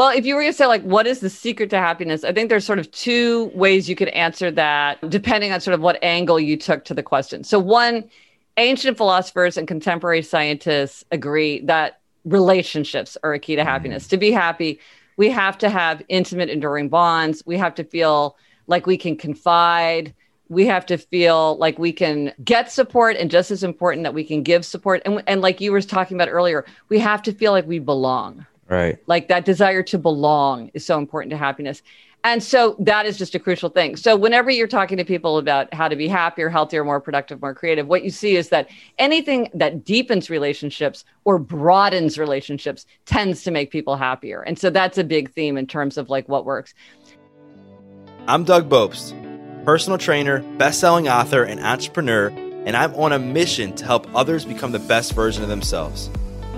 Well, if you were to say, like, what is the secret to happiness? I think there's sort of two ways you could answer that, depending on sort of what angle you took to the question. So, one, ancient philosophers and contemporary scientists agree that relationships are a key to happiness. Mm. To be happy, we have to have intimate, enduring bonds. We have to feel like we can confide. We have to feel like we can get support, and just as important, that we can give support. And, and like you were talking about earlier, we have to feel like we belong. Right. Like that desire to belong is so important to happiness. And so that is just a crucial thing. So whenever you're talking to people about how to be happier, healthier, more productive, more creative, what you see is that anything that deepens relationships or broadens relationships tends to make people happier. And so that's a big theme in terms of like what works. I'm Doug Bopst, personal trainer, best-selling author, and entrepreneur, and I'm on a mission to help others become the best version of themselves.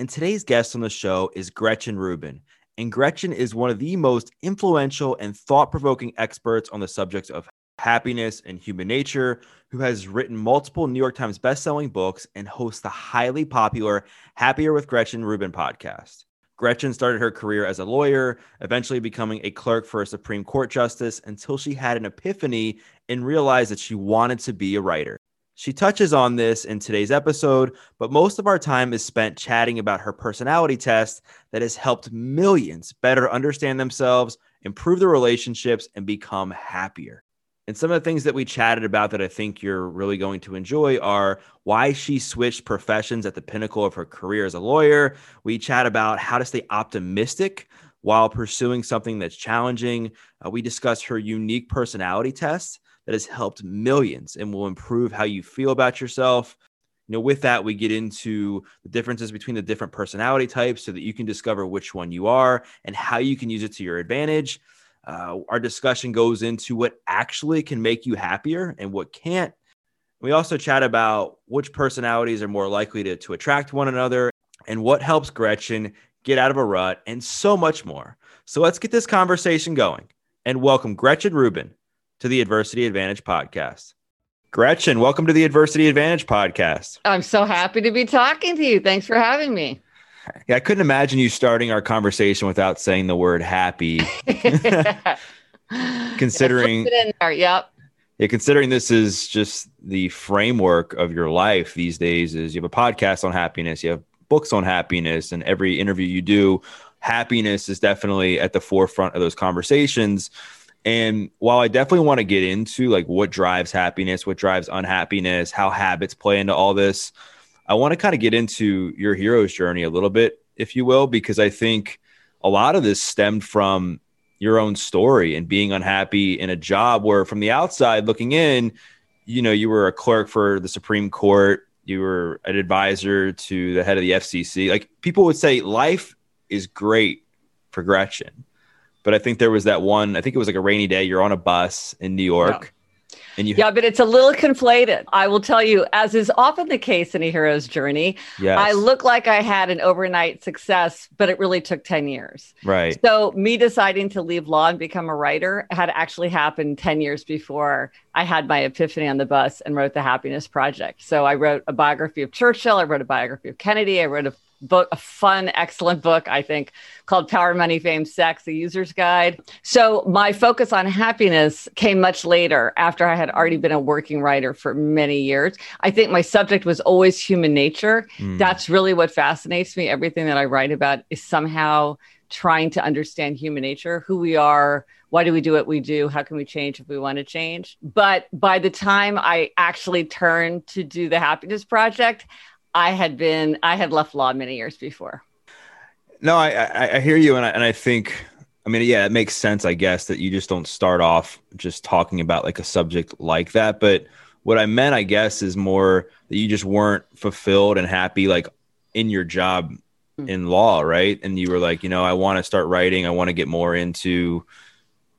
And today's guest on the show is Gretchen Rubin. And Gretchen is one of the most influential and thought provoking experts on the subjects of happiness and human nature, who has written multiple New York Times bestselling books and hosts the highly popular Happier with Gretchen Rubin podcast. Gretchen started her career as a lawyer, eventually becoming a clerk for a Supreme Court justice until she had an epiphany and realized that she wanted to be a writer. She touches on this in today's episode, but most of our time is spent chatting about her personality test that has helped millions better understand themselves, improve their relationships, and become happier. And some of the things that we chatted about that I think you're really going to enjoy are why she switched professions at the pinnacle of her career as a lawyer. We chat about how to stay optimistic while pursuing something that's challenging. Uh, we discuss her unique personality test that has helped millions and will improve how you feel about yourself. You know, with that, we get into the differences between the different personality types so that you can discover which one you are and how you can use it to your advantage. Uh, our discussion goes into what actually can make you happier and what can't. We also chat about which personalities are more likely to, to attract one another and what helps Gretchen get out of a rut and so much more. So let's get this conversation going and welcome Gretchen Rubin to the Adversity Advantage podcast. Gretchen, welcome to the Adversity Advantage podcast. I'm so happy to be talking to you. Thanks for having me. Yeah, I couldn't imagine you starting our conversation without saying the word happy. considering there, yep. Yeah, considering this is just the framework of your life these days is you have a podcast on happiness, you have books on happiness, and every interview you do, happiness is definitely at the forefront of those conversations. And while I definitely want to get into like what drives happiness, what drives unhappiness, how habits play into all this, I want to kind of get into your hero's journey a little bit, if you will, because I think a lot of this stemmed from your own story and being unhappy in a job where from the outside looking in, you know, you were a clerk for the Supreme Court, you were an advisor to the head of the FCC. Like people would say life is great Gretchen but I think there was that one. I think it was like a rainy day. You're on a bus in New York. Yeah. And you yeah, but it's a little conflated. I will tell you, as is often the case in a hero's journey, yes. I look like I had an overnight success, but it really took 10 years. Right. So, me deciding to leave law and become a writer had actually happened 10 years before I had my epiphany on the bus and wrote the Happiness Project. So, I wrote a biography of Churchill, I wrote a biography of Kennedy, I wrote a book, a fun, excellent book, I think, called Power, Money, Fame, Sex, The User's Guide. So my focus on happiness came much later after I had already been a working writer for many years. I think my subject was always human nature. Mm. That's really what fascinates me. Everything that I write about is somehow trying to understand human nature, who we are, why do we do what we do, how can we change if we want to change. But by the time I actually turned to do the Happiness Project, I had been I had left law many years before. No, I I, I hear you, and I, and I think I mean yeah, it makes sense. I guess that you just don't start off just talking about like a subject like that, but what I meant, I guess, is more that you just weren't fulfilled and happy like in your job hmm. in law, right? And you were like, you know, I want to start writing. I want to get more into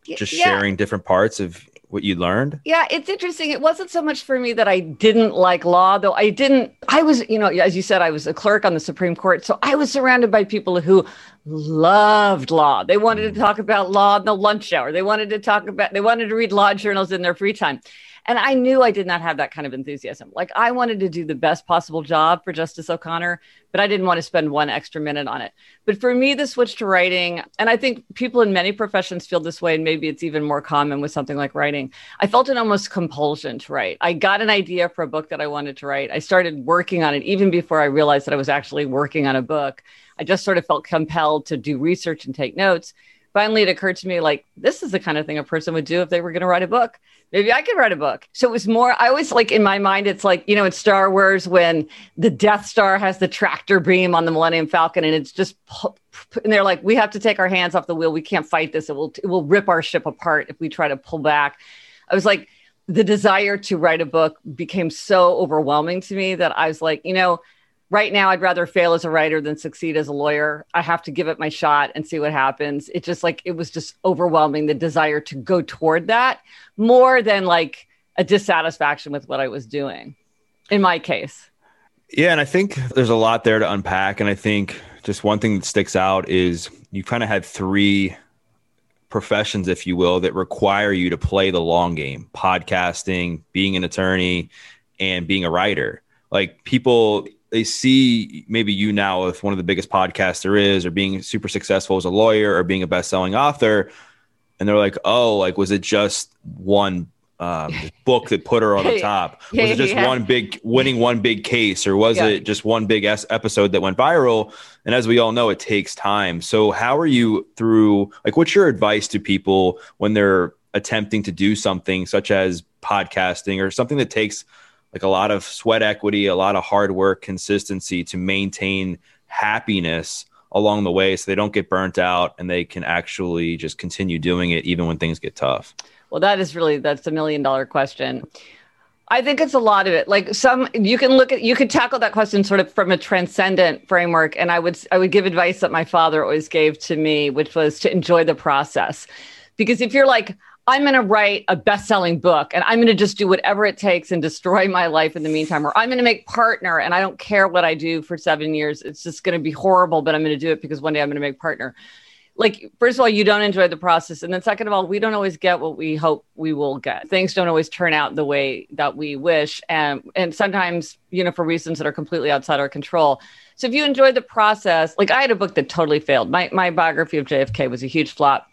just yeah. sharing different parts of what you learned? Yeah, it's interesting. It wasn't so much for me that I didn't like law, though I didn't. I was, you know, as you said, I was a clerk on the Supreme Court. So I was surrounded by people who loved law. They wanted to mm. talk about law in the lunch hour. They wanted to talk about, they wanted to read law journals in their free time. And I knew I did not have that kind of enthusiasm. Like I wanted to do the best possible job for Justice O'Connor, but I didn't want to spend one extra minute on it. But for me, the switch to writing, and I think people in many professions feel this way, and maybe it's even more common with something like writing. I felt an almost compulsion to write. I got an idea for a book that I wanted to write. I started working on it even before I realized that I was actually working on a book. I just sort of felt compelled to do research and take notes finally it occurred to me like this is the kind of thing a person would do if they were going to write a book maybe I could write a book. So it was more, I always like in my mind, it's like, you know, in Star Wars when the Death Star has the tractor beam on the Millennium Falcon and it's just, and they're like, we have to take our hands off the wheel. We can't fight this. It will, it will rip our ship apart if we try to pull back. I was like, the desire to write a book became so overwhelming to me that I was like, you know, right now I'd rather fail as a writer than succeed as a lawyer. I have to give it my shot and see what happens. It just like it was just overwhelming the desire to go toward that more than like a dissatisfaction with what I was doing in my case. Yeah, and I think there's a lot there to unpack and I think just one thing that sticks out is you kind of had three professions if you will that require you to play the long game, podcasting, being an attorney and being a writer. Like people they see maybe you now with one of the biggest podcasts there is, or being super successful as a lawyer, or being a best-selling author, and they're like, "Oh, like was it just one um, book that put her on the top? Was it just yeah. one big winning one big case, or was yeah. it just one big s- episode that went viral?" And as we all know, it takes time. So, how are you through? Like, what's your advice to people when they're attempting to do something such as podcasting or something that takes like a lot of sweat equity, a lot of hard work, consistency to maintain happiness along the way so they don't get burnt out and they can actually just continue doing it even when things get tough? Well, that is really that's a million dollar question. I think it's a lot of it. Like some you can look at you could tackle that question sort of from a transcendent framework and I would I would give advice that my father always gave to me which was to enjoy the process. Because if you're like I'm going to write a best selling book and I'm going to just do whatever it takes and destroy my life in the meantime. Or I'm going to make partner and I don't care what I do for seven years. It's just going to be horrible, but I'm going to do it because one day I'm going to make partner. Like, first of all, you don't enjoy the process. And then, second of all, we don't always get what we hope we will get. Things don't always turn out the way that we wish. And, and sometimes, you know, for reasons that are completely outside our control. So if you enjoy the process, like I had a book that totally failed. My, my biography of JFK was a huge flop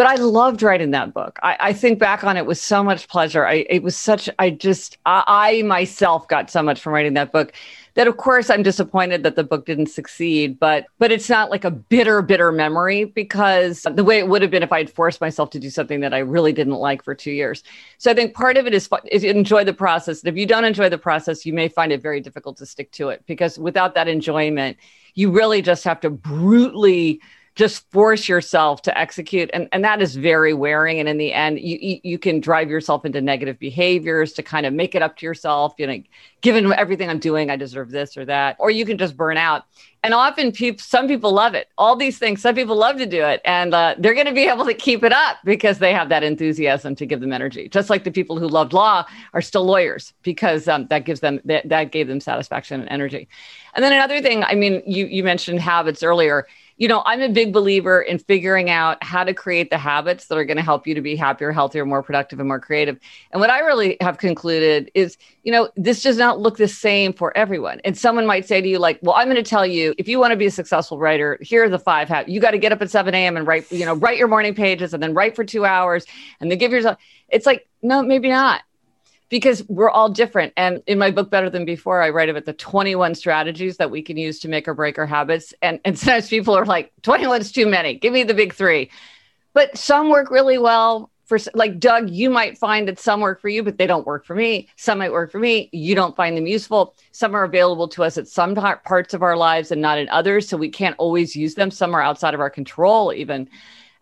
but I loved writing that book. I, I, think back on it with so much pleasure. I, it was such, I just, I, I, myself got so much from writing that book that of course I'm disappointed that the book didn't succeed, but, but it's not like a bitter, bitter memory because the way it would have been if I'd forced myself to do something that I really didn't like for two years. So I think part of it is, is enjoy the process. And if you don't enjoy the process, you may find it very difficult to stick to it because without that enjoyment, you really just have to brutally just force yourself to execute. And, and that is very wearing. And in the end you you can drive yourself into negative behaviors to kind of make it up to yourself you know given everything i'm doing i deserve this or that. Or you can just burn out. And often people some people love it. All these things some people love to do it. And uh, they're going to be able to keep it up because they have that enthusiasm to give them energy. Just like the people who loved law are still lawyers because um, that gives them that, that gave them satisfaction and energy. And then another thing i mean you you mentioned habits earlier you know, I'm a big believer in figuring out how to create the habits that are going to help you to be happier, healthier, more productive, and more creative. And what I really have concluded is, you know, this does not look the same for everyone. And someone might say to you, like, well, I'm going to tell you, if you want to be a successful writer, here are the five habits. You got to get up at 7 a.m. and write, you know, write your morning pages and then write for two hours and then give yourself, it's like, no, maybe not because we're all different. And in my book, Better Than Before, I write about the 21 strategies that we can use to make or break our habits. And, and sometimes people are like, 21 is too many. Give me the big three. But some work really well for, like Doug, you might find that some work for you, but they don't work for me. Some might work for me. You don't find them useful. Some are available to us at some parts of our lives and not in others. So we can't always use them. Some are outside of our control, even.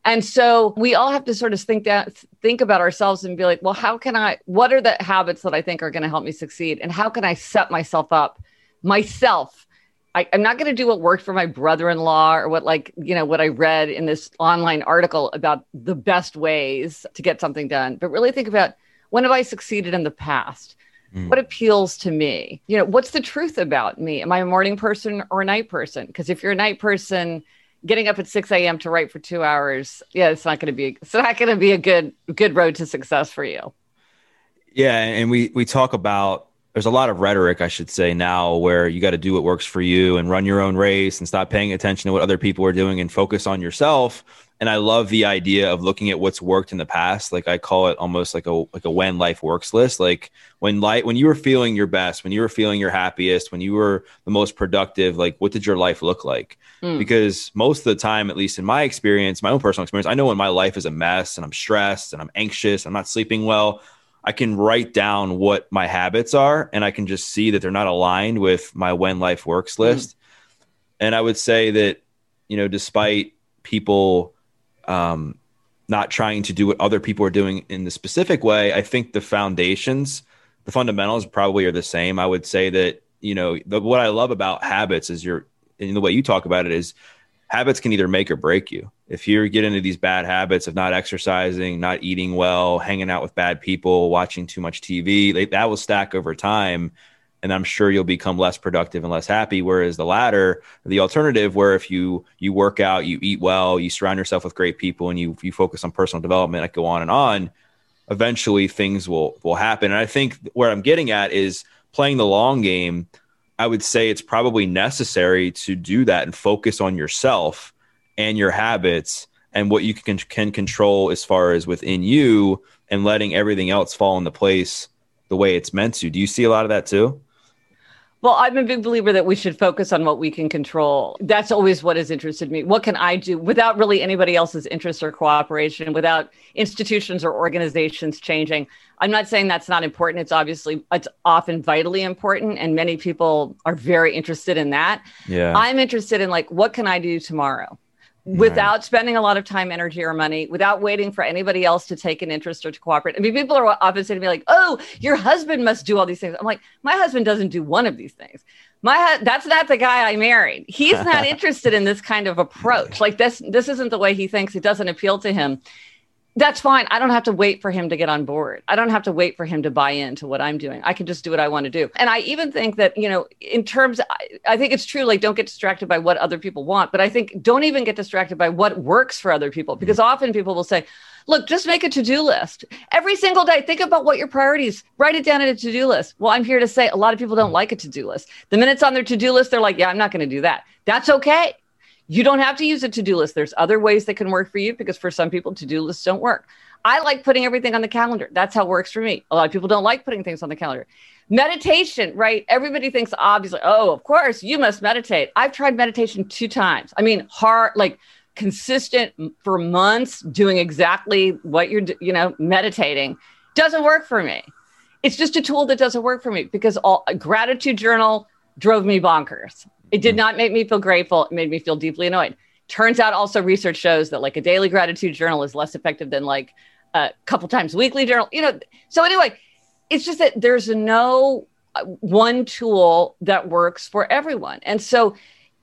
And so we all have to sort of think that think about ourselves and be like, well, how can I what are the habits that I think are going to help me succeed and how can I set myself up myself I, am not going to do what worked for my brother-in-law or what like you know what I read in this online article about the best ways to get something done, but really think about when have I succeeded in the past? Mm. What appeals to me? You know, what's the truth about me? Am I a morning person or a night person? Because if you're a night person, getting up at 6 a.m. to write for two hours, yeah, it's not going to be it's not going to be a good good road to success for you. Yeah, and we we talk about there's a lot of rhetoric, I should say, now where you got to do what works for you and run your own race and stop paying attention to what other people are doing and focus on yourself. And I love the idea of looking at what's worked in the past. Like I call it almost like a like a when life works list. Like when light when you were feeling your best, when you were feeling your happiest, when you were the most productive, like what did your life look like? Mm. Because most of the time, at least in my experience, my own personal experience, I know when my life is a mess and I'm stressed and I'm anxious, I'm not sleeping well, I can write down what my habits are and I can just see that they're not aligned with my when life works hmm. list. Mm. And I would say that, you know, despite people um, not trying to do what other people are doing in the specific way, I think the foundations, the fundamentals probably are the same. I would say that, you know, the, what I love about habits is your, in the way you talk about it is habits can either make or break you. If you get into these bad habits of not exercising, not eating well, hanging out with bad people, watching too much TV, they, that will stack over time. And I'm sure you'll become less productive and less happy. Whereas the latter, the alternative, where if you you work out, you eat well, you surround yourself with great people, and you you focus on personal development, I go on and on. Eventually, things will will happen. And I think where I'm getting at is playing the long game I would say it's probably necessary to do that and focus on yourself and your habits and what you can can control as far as within you and letting everything else fall into place the way it's meant to. Do you see a lot of that too? Well, I'm a big believer that we should focus on what we can control. That's always what has interested me. What can I do without really anybody else's interest or cooperation, without institutions or organizations changing? I'm not saying that's not important. It's obviously it's often vitally important and many people are very interested in that. Yeah. I'm interested in like what can I do tomorrow? Without right. spending a lot of time, energy, or money, without waiting for anybody else to take an interest or to cooperate. I mean, people are often saying to me like, "Oh, your husband must do all these things." I'm like, my husband doesn't do one of these things. My that's not the guy I married. He's not interested in this kind of approach. Like this, this isn't the way he thinks. It doesn't appeal to him that's fine. I don't have to wait for him to get on board. I don't have to wait for him to buy into what I'm doing. I can just do what I want to do. And I even think that, you know, in terms, I, I, think it's true, like, don't get distracted by what other people want. But I think don't even get distracted by what works for other people. Because mm-hmm. often people will say, look, just make a to do list every single day. Think about what your priorities, write it down in a to do list. Well, I'm here to say a lot of people don't like a to do list. The minutes on their to do list, they're like, yeah, I'm not going to do that. That's okay. You don't have to use a to do list. There's other ways that can work for you because for some people, to do lists don't work. I like putting everything on the calendar. That's how it works for me. A lot of people don't like putting things on the calendar. Meditation, right? Everybody thinks obviously, oh, of course, you must meditate. I've tried meditation two times. I mean, hard, like consistent for months, doing exactly what you're, you know, meditating doesn't work for me. It's just a tool that doesn't work for me because all gratitude journal drove me bonkers. It did not make me feel grateful. It made me feel deeply annoyed. Turns out also research shows that like a daily gratitude journal is less effective than like a couple times weekly journal. You know, so anyway, it's just that there's no uh, one tool that works for everyone. And so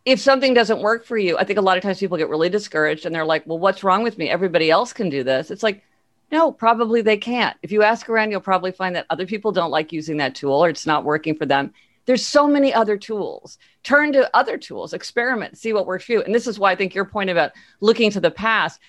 if something doesn't work for you, I think a lot of times people get really discouraged and they're like, well, what's wrong with me? Everybody else can do this. It's like, no, probably they can't. If you ask around, you'll probably find that other people don't like using that tool or it's not working for them. There's so many other tools. Turn to other tools, experiment, see what works for you. And this is why I think your point about looking to the past.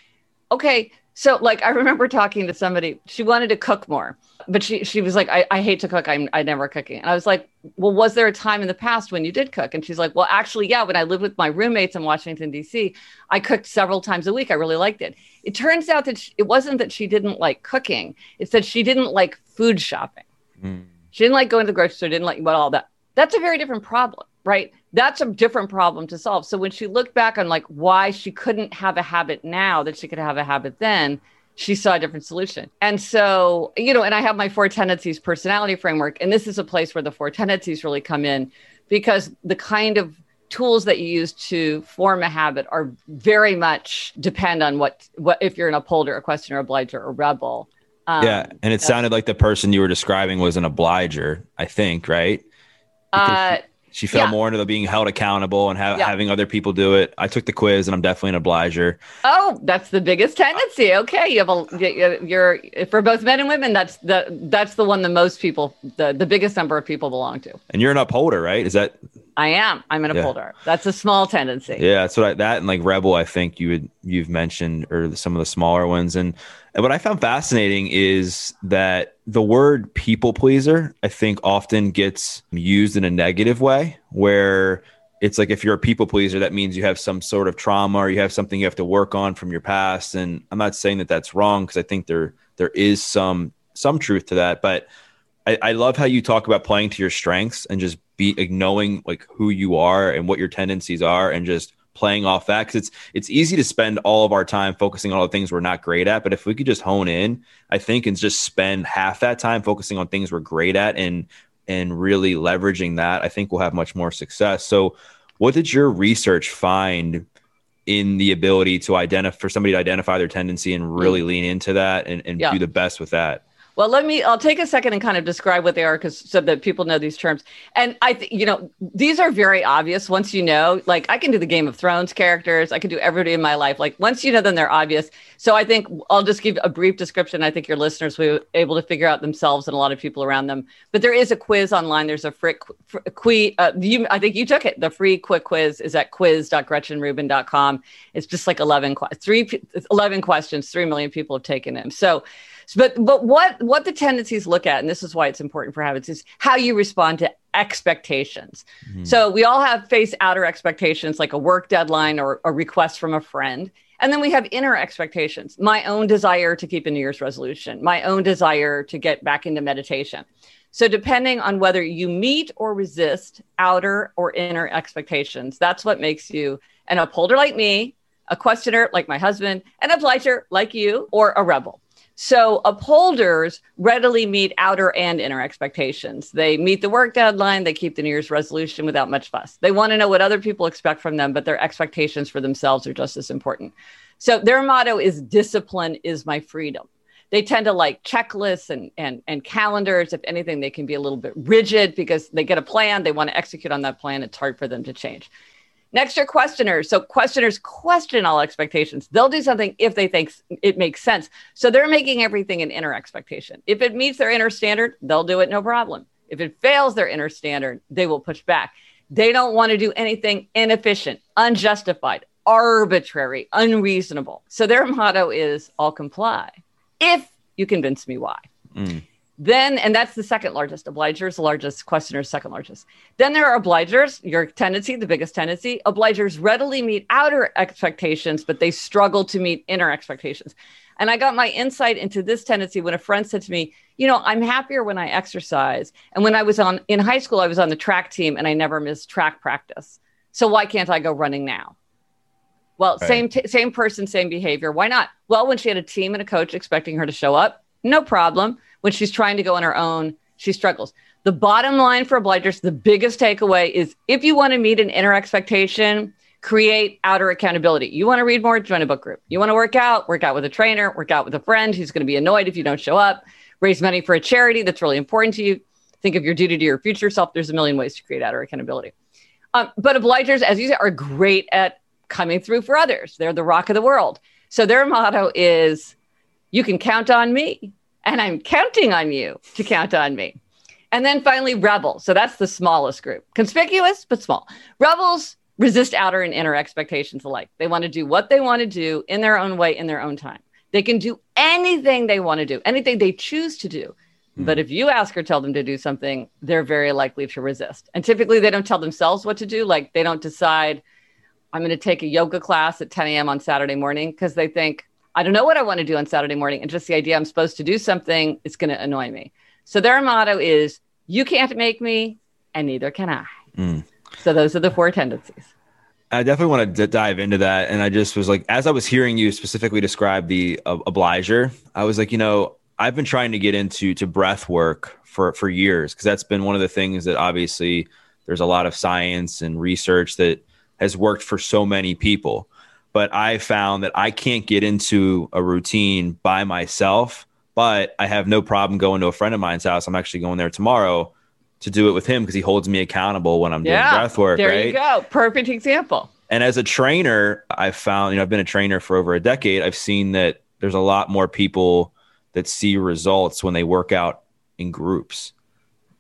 Okay, so like I remember talking to somebody, she wanted to cook more, but she she was like, I, I hate to cook. I'm I never cooking. And I was like, Well, was there a time in the past when you did cook? And she's like, Well, actually, yeah, when I lived with my roommates in Washington, DC, I cooked several times a week. I really liked it. It turns out that she, it wasn't that she didn't like cooking, it's that she didn't like food shopping. Mm. She didn't like going to the grocery store, didn't like what all that. That's a very different problem, right? That's a different problem to solve. So when she looked back on like why she couldn't have a habit now that she could have a habit then, she saw a different solution. And so, you know, and I have my four tendencies personality framework. And this is a place where the four tendencies really come in because the kind of tools that you use to form a habit are very much depend on what what if you're an upholder, a questioner, obliger, or a rebel. Um, yeah, and it sounded like the person you were describing was an obliger. I think, right? Uh, She fell Yeah. more into the being held accountable and ha- Yeah. having other people do it. I took the quiz and I'm definitely an obliger. Oh, that's the biggest tendency. Okay, you have a you're for both men and women. That's the that's the one the most people the the biggest number of people belong to. And you're an upholder, right? Is that I am. I'm an Yeah. upholder. That's a small tendency. Yeah, that's what I, that and like Rebel. I think you would you've mentioned or some of the smaller ones, and, and what I found fascinating is that the word people pleaser I think often gets used in a negative way, where it's like if you're a people pleaser, that means you have some sort of trauma or you have something you have to work on from your past. And I'm not saying that that's wrong because I think there there is some some truth to that, but I, I love how you talk about playing to your strengths and just be like, knowing like who you are and what your tendencies are and just playing off that. Because it's it's easy to spend all of our time focusing on all the things we're not great at but if we could just hone in i think and just spend half that time focusing on things we're great at and and really leveraging that i think we'll have much more success. So what did your research find in the ability to identify for somebody to identify their tendency and really mm. lean into that and, and Yeah. do the best with that Well, let me. I'll take a second and kind of describe what they are, because so that people know these terms. And I, you know, these are very obvious once you know. Like I can do the Game of Thrones characters. I can do everybody in my life. Like once you know them, they're obvious. So I think I'll just give a brief description. I think your listeners will be able to figure out themselves and a lot of people around them. But there is a quiz online. There's a free, fr- uh, you, I think you took it. The free quick quiz is at quiz.gretchenrubin.com. It's just like 11, three, 11 questions. Three million people have taken them. So but but what what the tendencies look at and this is why it's important for habits is how you respond to expectations. Hmm. So we all have face outer expectations like a work deadline or a request from a friend. And then we have inner expectations. My own desire to keep a new year's resolution. My own desire to get back into meditation. So depending on whether you meet or resist outer or inner expectations that's what makes you an upholder like me a questioner like my husband an obliger like you or a rebel so upholders readily meet outer and inner expectations. They meet the work deadline, they keep the New Year's resolution without much fuss. They want to know what other people expect from them, but their expectations for themselves are just as important. So their motto is discipline is my freedom. They tend to like checklists and, and, and calendars. If anything, they can be a little bit rigid because they get a plan, they want to execute on that plan. It's hard for them to change. Next are questioners. So questioners question all expectations. They'll do something if they think it makes sense. So they're making everything an inner expectation. If it meets their inner standard, they'll do it no problem. If it fails their inner standard, they will push back. They don't want to do anything inefficient, unjustified, arbitrary, unreasonable. So their motto is I'll comply if you convince me why. Mm. Then, and that's the second largest. Obligers, largest. Questioners, second largest. Then there are obligers, your tendency, the biggest tendency. Obligers readily meet outer expectations, but they struggle to meet inner expectations. And I got my insight into this tendency when a friend said to me, You know, I'm happier when I exercise. And when I was on in high school, I was on the track team and I never missed track practice. So why can't I go running now? Well, Right. same t- same person, same behavior. Why not? Well, when she had a team and a coach expecting her to show up, no problem. When she's trying to go on her own, she struggles. The bottom line for obligers, the biggest takeaway is if you want to meet an inner expectation, create outer accountability. You want to read more, join a book group. You want to work out, work out with a trainer, work out with a friend who's going to be annoyed if you don't show up, raise money for a charity that's really important to you. Think of your duty to your future self. There's a million ways to create outer accountability. Um, but obligers, as you said, are great at coming through for others. They're the rock of the world. So their motto is, you can count on me, and I'm counting on you to count on me. And then finally, rebel. So that's the smallest group, conspicuous, but small. Rebels resist outer and inner expectations alike. They want to do what they want to do in their own way, in their own time. They can do anything they want to do, anything they choose to do. Hmm. But if you ask or tell them to do something, they're very likely to resist. And typically, they don't tell themselves what to do. Like they don't decide, I'm going to take a yoga class at 10 a.m. on Saturday morning because they think, I don't know what I want to do on Saturday morning. And just the idea I'm supposed to do something is going to annoy me. So their motto is, You can't make me, and neither can I. Mm. So those are the four tendencies. I definitely want to d- dive into that. And I just was like, as I was hearing you specifically describe the uh, obliger, I was like, you know, I've been trying to get into to breath work for for years because that's been one of the things that obviously there's a lot of science and research that has worked for so many people. But I found that I can't get into a routine by myself. But I have no problem going to a friend of mine's house. I'm actually going there tomorrow to do it with him because he holds me accountable when I'm doing yeah, breath work. There right? you go. Perfect example. And as a trainer, I've found, you know, I've been a trainer for over a decade. I've seen that there's a lot more people that see results when they work out in groups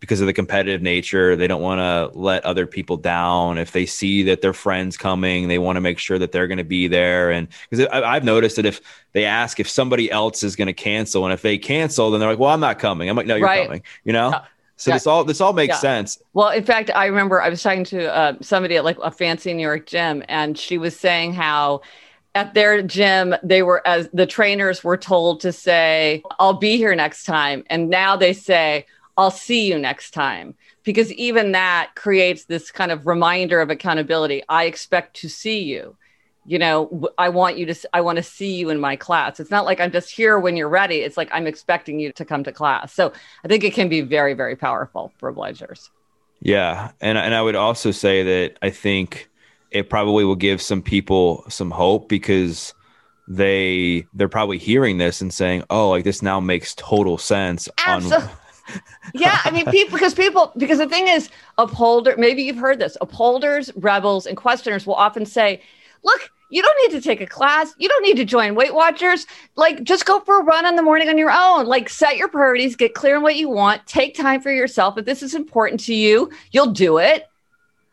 because of the competitive nature. They don't want to let other people down. If they see that their friends coming, they want to make sure that they're going to be there. And because I've noticed that if they ask if somebody else is going to cancel, and if they cancel, then they're like, "Well, I'm not coming." I'm like, "No, you're right. coming." You know. Yeah. So yeah. this all this all makes yeah. sense. Well, in fact, I remember I was talking to uh, somebody at like a fancy New York gym, and she was saying how at their gym they were as the trainers were told to say, "I'll be here next time," and now they say, I'll see you next time. Because even that creates this kind of reminder of accountability. I expect to see you. You know, I want you to, I want to see you in my class. It's not like I'm just here when you're ready. It's like I'm expecting you to come to class. So I think it can be very, very powerful for obligers. Yeah. And, and I would also say that I think it probably will give some people some hope because they they're probably hearing this and saying, "Oh, like this now makes total sense." Absolutely. On yeah, I mean, people because people because the thing is, upholder. Maybe you've heard this. Upholders, rebels, and questioners will often say, "Look, you don't need to take a class. You don't need to join Weight Watchers. Like, just go for a run in the morning on your own. Like, set your priorities, get clear on what you want, take time for yourself. If this is important to you, you'll do it.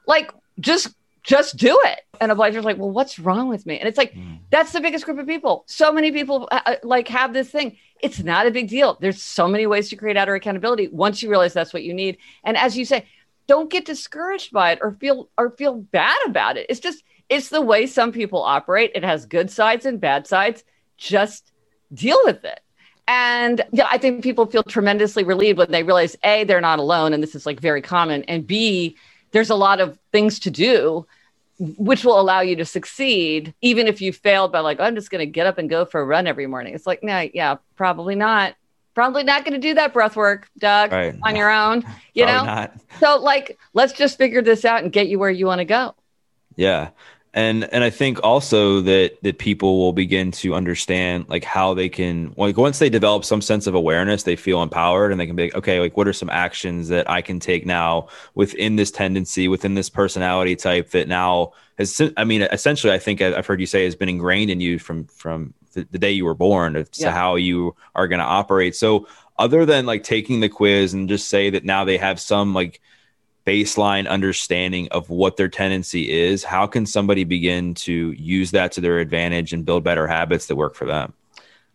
Like, just just do it. And Obliger's like, well, what's wrong with me? And it's like, mm. that's the biggest group of people. So many people uh, uh, like have this thing. It's not a big deal. There's so many ways to create outer accountability once you realize that's what you need. And as you say, don't get discouraged by it or feel or feel bad about it. It's just it's the way some people operate. It has good sides and bad sides. Just deal with it. And yeah, I think people feel tremendously relieved when they realize A, they're not alone, and this is like very common, and B, there's a lot of things to do which will allow you to succeed even if you failed by like i'm just going to get up and go for a run every morning. It's like no yeah probably not. Probably not going to do that breath work doug right. on your own you know? not. so like let's just figure this out and get you where you want to go. Yeah and and i think also that that people will begin to understand like how they can like once they develop some sense of awareness they feel empowered and they can be like, okay like what are some actions that i can take now within this tendency within this personality type that now has i mean essentially i think i've heard you say has been ingrained in you from from the, the day you were born to yeah. how you are going to operate so other than like taking the quiz and just say that now they have some like baseline understanding of what their tendency is, how can somebody begin to use that to their advantage and build better habits that work for them?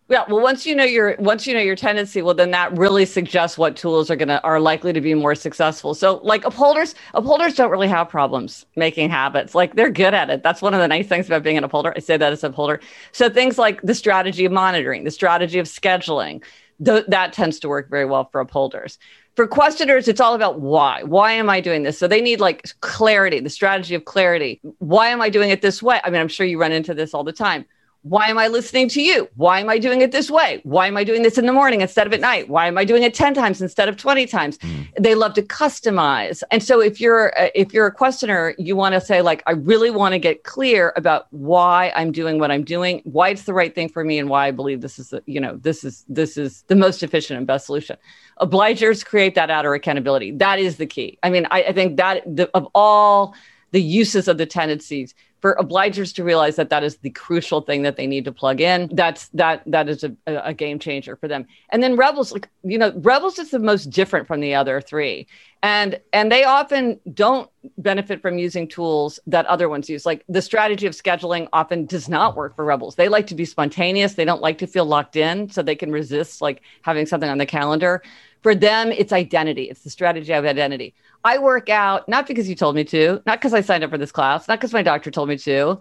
Yeah, well, once you know your once you know your tendency, well, then that really suggests what tools are gonna are likely to be more successful. So, like upholders, upholders don't really have problems making habits. Like they're good at it. That's one of the nice things about being an upholder. I say that as a upholder. So things like the strategy of monitoring, the strategy of scheduling, th- that tends to work very well for upholders for questioners, it's all about why. Why am I doing this? So they need like clarity, the strategy of clarity. Why am I doing it this way? I mean, I'm sure you run into this all the time. Why am I listening to you? Why am I doing it this way? Why am I doing this in the morning instead of at night? Why am I doing it 10 times instead of 20 times? Mm. They love to customize. And so if you're uh, if you're a questioner, you want to say like I really want to get clear about why I'm doing what I'm doing, why it's the right thing for me and why I believe this is the, you know, this is this is the most efficient and best solution. Obligers create that outer accountability. That is the key. I mean, I, I think that the, of all the uses of the tendencies, for obligers to realize that that is the crucial thing that they need to plug in. That's that that is a, a game changer for them. And then rebels like you know rebels is the most different from the other three. And and they often don't benefit from using tools that other ones use. Like the strategy of scheduling often does not work for rebels. They like to be spontaneous. They don't like to feel locked in so they can resist like having something on the calendar. For them it's identity. It's the strategy of identity I work out not because you told me to, not because I signed up for this class, not because my doctor told me to.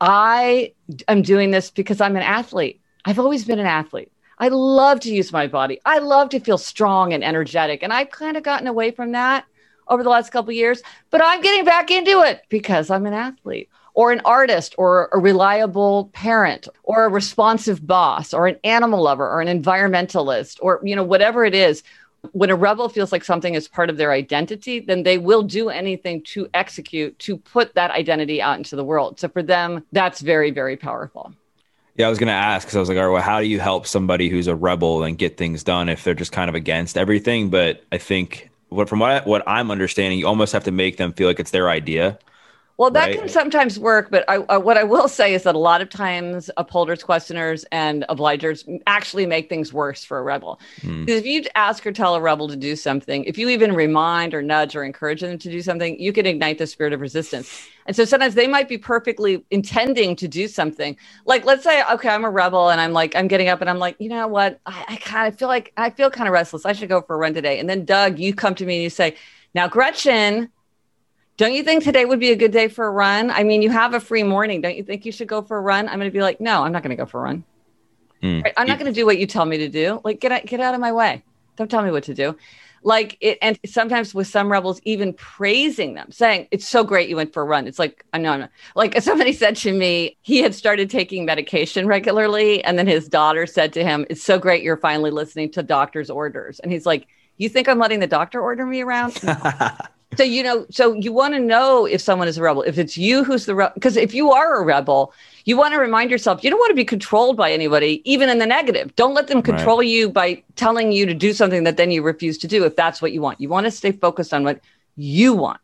I am doing this because I'm an athlete. I've always been an athlete. I love to use my body. I love to feel strong and energetic. And I've kind of gotten away from that over the last couple years, but I'm getting back into it because I'm an athlete or an artist or a reliable parent or a responsive boss or an animal lover or an environmentalist or you know whatever it is when a rebel feels like something is part of their identity, then they will do anything to execute to put that identity out into the world. So for them, that's very, very powerful. Yeah, I was going to ask because I was like, all right, well, how do you help somebody who's a rebel and get things done if they're just kind of against everything? But I think what from what what I'm understanding, you almost have to make them feel like it's their idea. Well, that right? can sometimes work, but I, uh, what I will say is that a lot of times upholders, questioners, and obligers actually make things worse for a rebel. Mm. Because if you ask or tell a rebel to do something, if you even remind or nudge or encourage them to do something, you can ignite the spirit of resistance. And so sometimes they might be perfectly intending to do something. Like, let's say, okay, I'm a rebel and I'm like, I'm getting up and I'm like, you know what? I, I kind of feel like I feel kind of restless. I should go for a run today. And then, Doug, you come to me and you say, now, Gretchen, don't you think today would be a good day for a run? I mean, you have a free morning. Don't you think you should go for a run? I'm going to be like, no, I'm not going to go for a run. Mm. Right? I'm not going to do what you tell me to do. Like, get out, get out of my way. Don't tell me what to do. Like it, and sometimes with some rebels, even praising them, saying it's so great you went for a run. It's like I know, I'm not. like somebody said to me, he had started taking medication regularly, and then his daughter said to him, "It's so great you're finally listening to doctor's orders." And he's like, "You think I'm letting the doctor order me around?" So you know, so you want to know if someone is a rebel. If it's you who's the rebel, because if you are a rebel, you want to remind yourself you don't want to be controlled by anybody, even in the negative. Don't let them control right. you by telling you to do something that then you refuse to do. If that's what you want, you want to stay focused on what you want,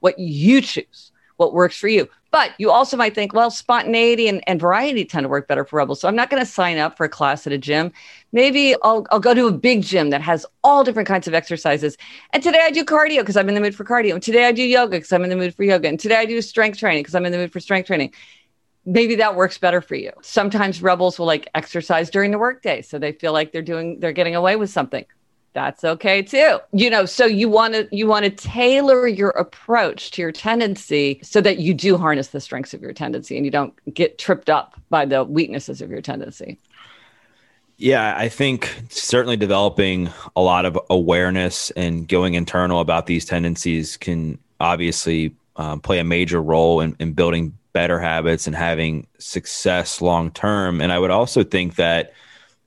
what you choose, what works for you. But you also might think, well, spontaneity and, and variety tend to work better for rebels. So I'm not going to sign up for a class at a gym. Maybe I'll, I'll go to a big gym that has all different kinds of exercises. And today I do cardio because I'm in the mood for cardio. And today I do yoga because I'm in the mood for yoga. And today I do strength training because I'm in the mood for strength training. Maybe that works better for you. Sometimes rebels will like exercise during the workday. So they feel like they're doing, they're getting away with something that's okay too. You know so you want to you want to tailor your approach to your tendency so that you do harness the strengths of your tendency and you don't get tripped up by the weaknesses of your tendency. Yeah i think certainly developing a lot of awareness and going internal about these tendencies can obviously um, play a major role in, in building better habits and having success long term. And i would also think that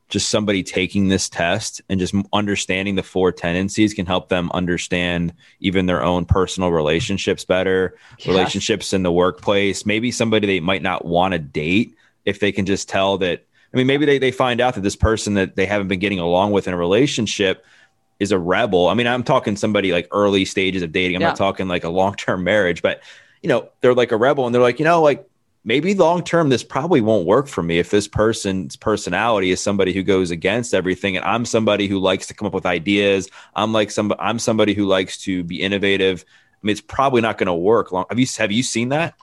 just somebody taking this test and just understanding the four tendencies can help them understand even their own personal relationships better, relationships in the workplace, maybe somebody they might not want to date if they can just tell that. I mean, maybe they, they find out that this person that they haven't been getting along with in a relationship is a rebel. I mean, I'm talking somebody like early stages of dating. I'm yeah. not talking like a long term marriage, but you know, they're like a rebel and they're like, you know, like maybe long term this probably won't work for me if this person's personality is somebody who goes against everything and I'm somebody who likes to come up with ideas. I'm like some I'm somebody who likes to be innovative. I mean, it's probably not going to work long. Have you have you seen that?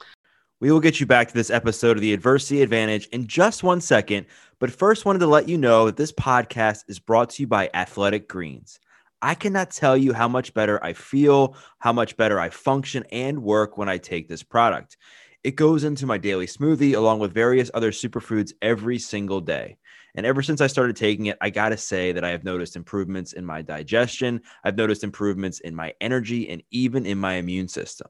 We will get you back to this episode of the Adversity Advantage in just one second, but first wanted to let you know that this podcast is brought to you by Athletic Greens. I cannot tell you how much better I feel, how much better I function and work when I take this product. It goes into my daily smoothie along with various other superfoods every single day. And ever since I started taking it, I got to say that I have noticed improvements in my digestion. I've noticed improvements in my energy and even in my immune system.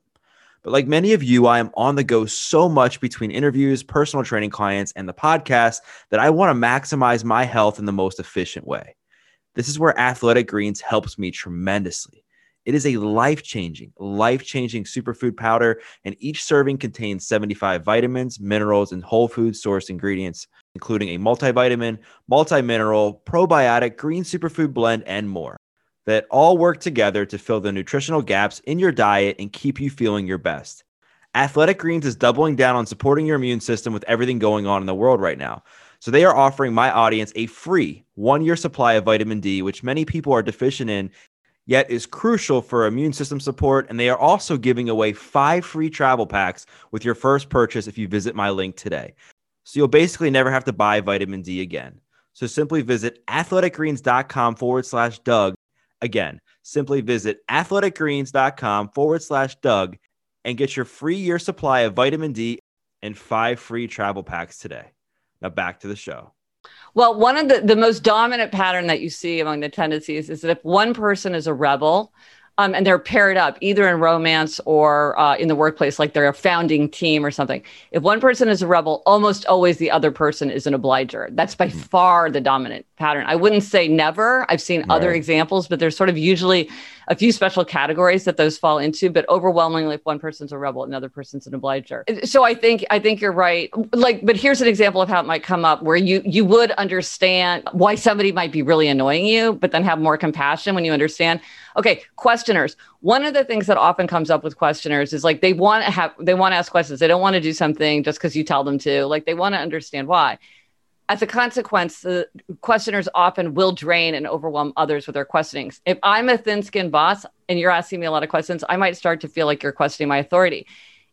But like many of you, I am on the go so much between interviews, personal training clients, and the podcast that I want to maximize my health in the most efficient way. This is where Athletic Greens helps me tremendously. It is a life changing, life changing superfood powder, and each serving contains 75 vitamins, minerals, and whole food source ingredients, including a multivitamin, multi mineral, probiotic, green superfood blend, and more that all work together to fill the nutritional gaps in your diet and keep you feeling your best. Athletic Greens is doubling down on supporting your immune system with everything going on in the world right now. So they are offering my audience a free one year supply of vitamin D, which many people are deficient in yet is crucial for immune system support. And they are also giving away five free travel packs with your first purchase if you visit my link today. So you'll basically never have to buy vitamin D again. So simply visit athleticgreens.com forward slash Doug. Again, simply visit athleticgreens.com forward slash Doug and get your free year supply of vitamin D and five free travel packs today. Now back to the show. Well, one of the, the most dominant pattern that you see among the tendencies is that if one person is a rebel, um, and they're paired up either in romance or uh, in the workplace, like they're a founding team or something. If one person is a rebel, almost always the other person is an obliger. That's by mm-hmm. far the dominant pattern. I wouldn't say never. I've seen right. other examples, but there's sort of usually a few special categories that those fall into. But overwhelmingly, if one person's a rebel, another person's an obliger. So I think I think you're right. Like, but here's an example of how it might come up where you you would understand why somebody might be really annoying you, but then have more compassion when you understand. Okay, questioners. One of the things that often comes up with questioners is like they want to have they want to ask questions. They don't want to do something just because you tell them to. Like they want to understand why as a consequence, the questioners often will drain and overwhelm others with their questionings. If I'm a thin skinned boss and you're asking me a lot of questions, I might start to feel like you're questioning my authority.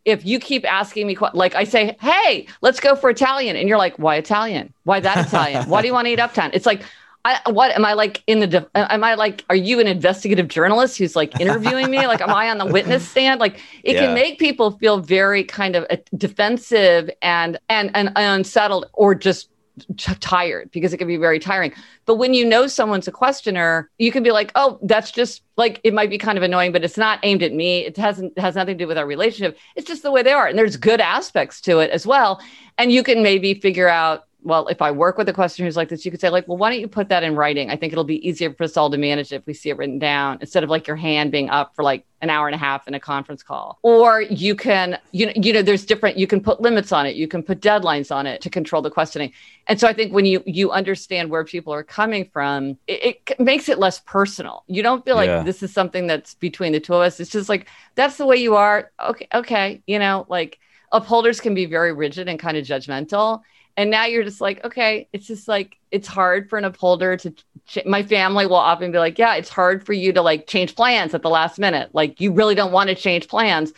If you keep asking me, like I say, hey, let's go for Italian. And you're like, why Italian? Why that Italian? why do you want to eat uptown? It's like, I, what am I like in the, am I like, are you an investigative journalist who's like interviewing me? Like, am I on the witness stand? Like, it yeah. can make people feel very kind of uh, defensive and, and, and unsettled or just tired because it can be very tiring. But when you know someone's a questioner, you can be like, "Oh, that's just like it might be kind of annoying, but it's not aimed at me. It hasn't has nothing to do with our relationship. It's just the way they are." And there's good aspects to it as well. And you can maybe figure out well, if I work with a questioner who's like this, you could say, like, well, why don't you put that in writing? I think it'll be easier for us all to manage it if we see it written down instead of like your hand being up for like an hour and a half in a conference call. Or you can, you know, you know, there's different, you can put limits on it, you can put deadlines on it to control the questioning. And so I think when you you understand where people are coming from, it, it makes it less personal. You don't feel like yeah. this is something that's between the two of us. It's just like that's the way you are. Okay, okay, you know, like upholders can be very rigid and kind of judgmental and now you're just like okay it's just like it's hard for an upholder to ch- my family will often be like yeah it's hard for you to like change plans at the last minute. Like you really don't want to change plans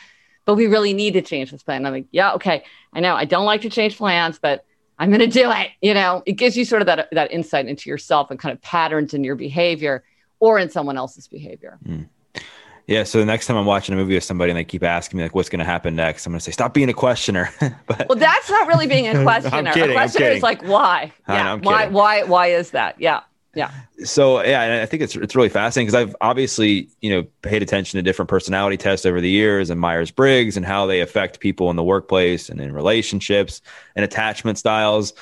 but we really need to change this plan. I'm like yeah okay. I know i don't like to change plans but i'm going to do it you know? It gives you sort of that that insight into yourself and kind of patterns in your behavior or in someone else's behavior. Mm. Yeah. So the next time I'm watching a movie with somebody and they keep asking me like, "What's going to happen next?" I'm going to say, "Stop being a questioner." but well, that's not really being a questioner. kidding, a questioner is like, "Why? Yeah. why? Why? Why is that? Yeah." Yeah. So yeah, I think it's it's really fascinating because I've obviously you know paid attention to different personality tests over the years and Myers Briggs and how they affect people in the workplace and in relationships and attachment styles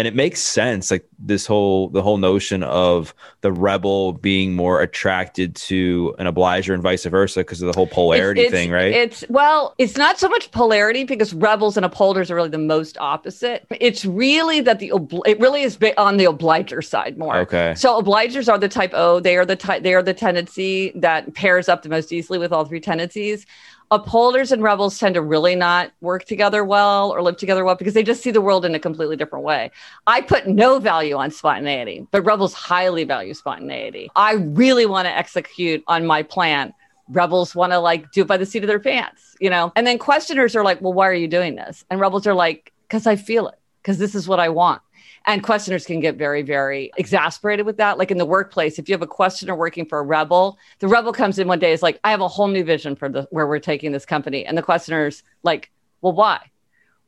and it makes sense like this whole the whole notion of the rebel being more attracted to an obliger and vice versa because of the whole polarity it's, it's, thing right? it's well it's not so much polarity because rebels and upholders are really the most opposite. It's really that the it really is on the obliger side more. Okay. So obligers are the type o they are the type they are the tendency that pairs up the most easily with all three tendencies upholders and rebels tend to really not work together well or live together well because they just see the world in a completely different way. I put no value on spontaneity, but rebels highly value spontaneity. I really want to execute on my plan. Rebels want to like do it by the seat of their pants, you know? And then questioners are like, well, why are you doing this? And rebels are like, because I feel it, because this is what I want. And questioners can get very, very exasperated with that. Like in the workplace, if you have a questioner working for a rebel, the rebel comes in one day, is like, I have a whole new vision for the where we're taking this company. And the questioner's like, well, why?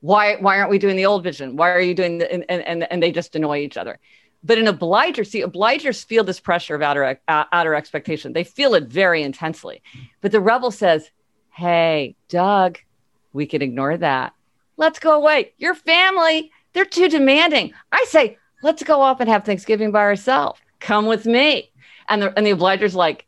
Why why aren't we doing the old vision? Why are you doing the and and, and they just annoy each other. But in obliger, see, obligers feel this pressure of outer uh, outer expectation. They feel it very intensely. But the rebel says, Hey, Doug, we can ignore that. Let's go away. Your family they're too demanding. I say, let's go off and have Thanksgiving by ourselves. Come with me. And the, and the obliger's like,